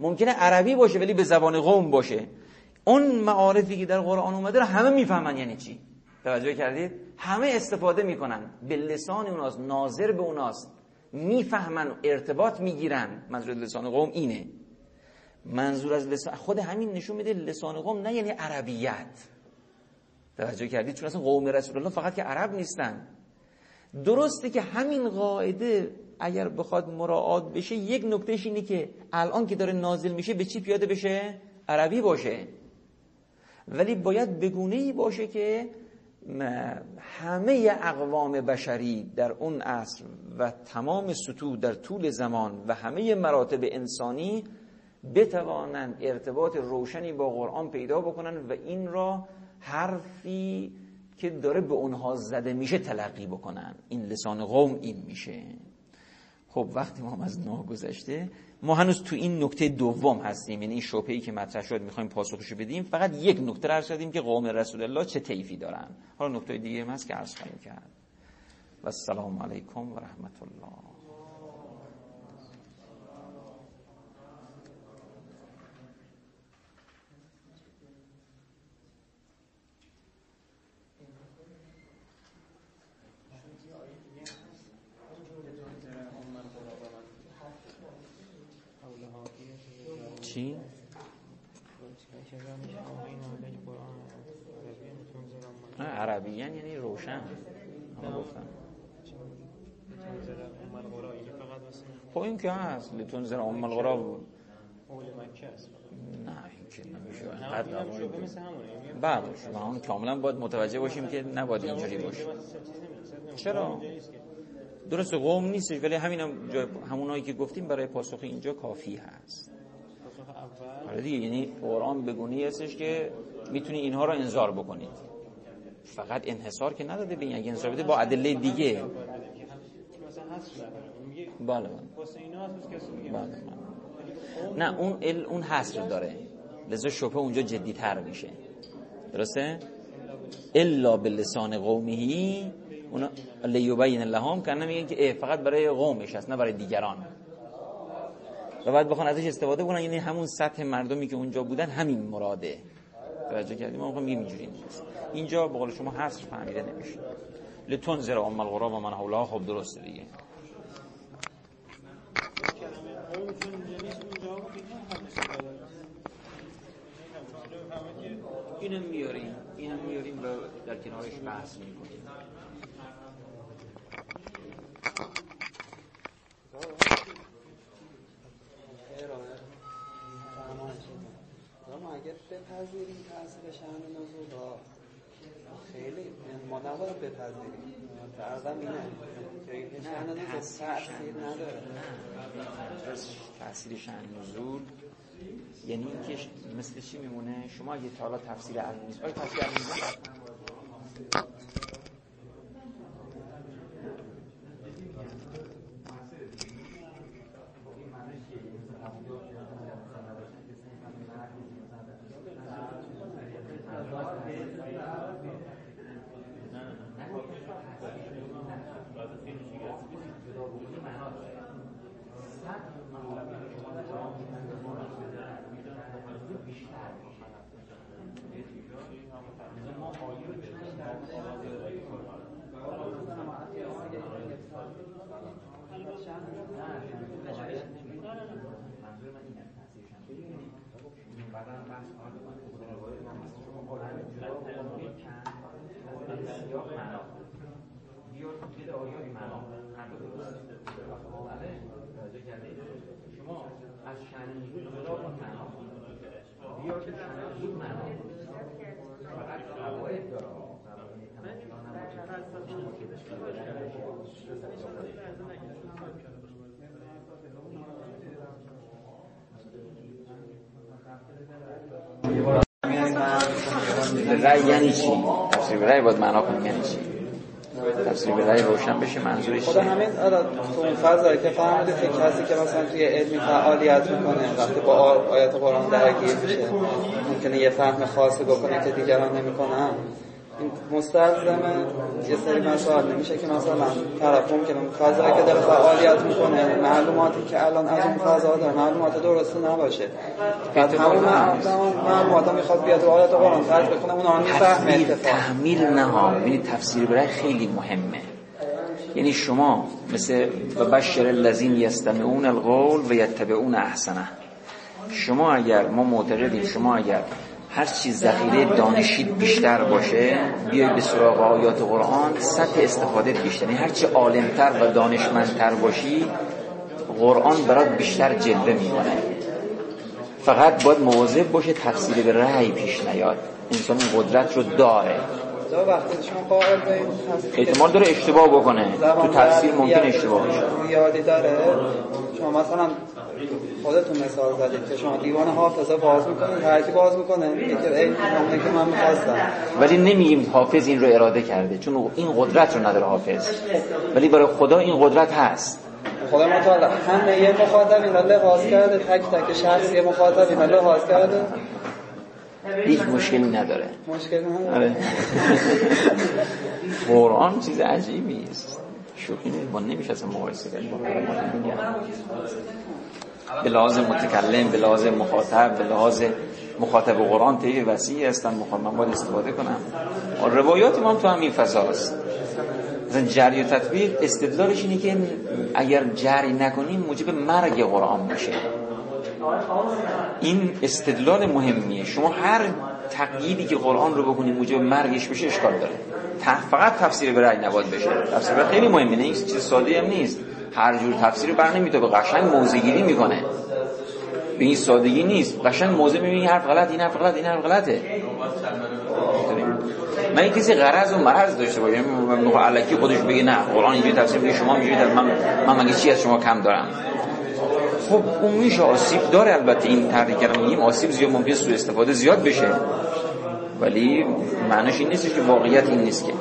ممکنه عربی باشه ولی به زبان قوم باشه. اون معارفی که در قرآن اومده رو همه می‌فهمن یعنی چی؟ توجه کردید؟ همه استفاده می‌کنن. به لسان اوناست ناظر به اوناست. می‌فهمن ارتباط می‌گیرن. منظور لسان قوم اینه. منظور از لسان خود همین نشون میده لسان قوم نه یعنی عربیت. توجه کردید؟ چون اصلا قوم رسول الله فقط که عرب نیستن. درسته که همین قاعده اگر بخواد مراعات بشه یک نکتهش اینه که الان که داره نازل میشه به چی پیاده بشه؟ عربی باشه. ولی باید بگونه ای باشه که همه اقوام بشری در اون عصر و تمام سطوح در طول زمان و همه مراتب انسانی بتوانند ارتباط روشنی با قرآن پیدا بکنن و این را حرفی که داره به اونها زده میشه تلقی بکنن این لسان قوم این میشه. خب وقتی ما هم از نه گذشته ما هنوز تو این نکته دوم هستیم. یعنی این شبهه‌ای که مطرح شد می‌خوایم پاسخش بدیم. فقط یک نکته رو شدیم که قوم رسول الله چه طیفی دارن. حالا نکته دیگه هم هست که عرض خواهیم کرد. و السلام علیکم و رحمت الله. چی؟ عربی یعنی روشن. گفتم. خب این که هست لتون زر ام القرا نه این که نمیشه. بله شما اون کاملا باید متوجه باشیم که نباید اینجوری باشه. چرا؟ درست قوم نیستش ولی همین هم همونایی که گفتیم برای پاسخ اینجا کافی هست. آره دیگه یعنی قرآن بگونی هستش که می‌تونی اینها رو انذار بکنید فقط انحصار که نداده به این اگه انحصار بده با ادله دیگه. بله بله. نه اون ال اون حصر داره. لذا شبه اونجا جدی تر میشه. درسته؟ الا به لسان قومهی اونا لیوبین لهم کنه میگن که فقط برای قومش هست نه برای دیگران. و بعد بخوان ازش استفاده کنن یعنی همون سطح مردمی که اونجا بودن همین مراده. توجه کردیم ما می‌خوام اینجوری نیست. اینجا به قول شما حصر فهمیده نمیشه. لتنذر ام القرى و من حولها خب درسته دیگه. اینم میاریم. اینم میاریم در کنارش بحث می‌کنیم. اگر بپذیریم تاثیر شأن نزول ها خیلی ما نباید بپذیریم فرضم اینه. که نزول تاثیر نداره. تاثیر شأن نزول یعنی اینکه مثل چی میمونه؟ شما اگه تا حالا تفسیر علمی نیست. آیا تفسیر علمی شما از نزول جدا کن معنا بیا که نزول معنا فقط قواعد داره رأی یعنی چی؟ تفسیر رأی باید معنا کنیم یعنی چی؟ تفسیر به روشن بشه منظورش خدا همین آره تو اون فضایی که فهمیدید که کسی که مثلا توی علمی فعالیت می‌کنه وقتی با آیات قرآن درگیر میشه ممکنه یه فهم خاصی بکنه که دیگران نمی‌کنن؟ این مستلزمه یه سری مسائل نمیشه که مثلا طرف ممکنه فضایی که داره فعالیت می‌کنه معلوماتی که الان از اون فضا داره معلومات درستی نباشه. بعد همون معلومات می‌خواد بیاد و آیات قرآن ترج بکنه اون آن می‌فهمه تحمیل نه یعنی تفسیر برای خیلی مهمه. یعنی شما مثل و بشر الذین یستمعون القول و یتبعون احسنه. شما اگر ما معتقدیم شما اگر هر چی ذخیره دانشید بیشتر باشه بیای به سراغ آیات قرآن سطح استفاده بیشتر. یعنی هر چی عالمتر و دانشمندتر باشی قرآن برات بیشتر جلوه می‌کنه فقط باید مواظب باشه تفسیر به رأی پیش نیاد. انسان قدرت رو داره. احتمال داره اشتباه بکنه. تو تفسیر ممکن اشتباه بشه. یادی داره. شما مثلا خودتون مثال زدید که شما دیوان حافظه باز می‌کنید هر کی باز می‌کنه. میگه که این که من می‌خواستم. ولی نمیگیم حافظ این رو اراده کرده چون این قدرت رو نداره حافظ. ولی برای خدا این قدرت هست. خدا متعال همه یه مخاطب اینا لحاظ کرده تک تک شخص یه مخاطب اینا لحاظ کرده. هیچ مشکلی نداره. نداره. [LAUGHS] قرآن چیز عجیبی است. شوخی با نمیشه اصلا مقایسه کرد به لحاظ متکلم به لحاظ مخاطب به لحاظ مخاطب قرآن طیف وسیعی هستن من باید استفاده کنم. روایات ما هم تو همین فضاست مثلا جری و تطبیق استدلالش اینه که اگر جری نکنیم موجب مرگ قرآن میشه. این استدلال مهمیه. شما هر تقییدی که قرآن رو بکنیم موجب مرگش بشه اشکال داره. فقط تفسیر به رأی نباید بشه. تفسیر به خیلی مهمه نه چیز ساده هم نیست. هر جور تفسیر بر نمی‌تونه به قشنگ موضع گیری می‌کنه. به این سادگی نیست. قشنگ موضع می‌بینی حرف غلط این حرف غلط این حرف غلطه. من کسی غرض و مرض داشته باشه می‌خواد علکی خودش بگه نه قرآن اینجوری تفسیر میگه شما اینجوری من من مگه چی از شما کم دارم؟ خب میشه آسیب داره البته این تحریک کردن آسیب زیاد ممکنه سوء استفاده زیاد بشه. ولی معنیش این نیست که واقعیت این نیست که.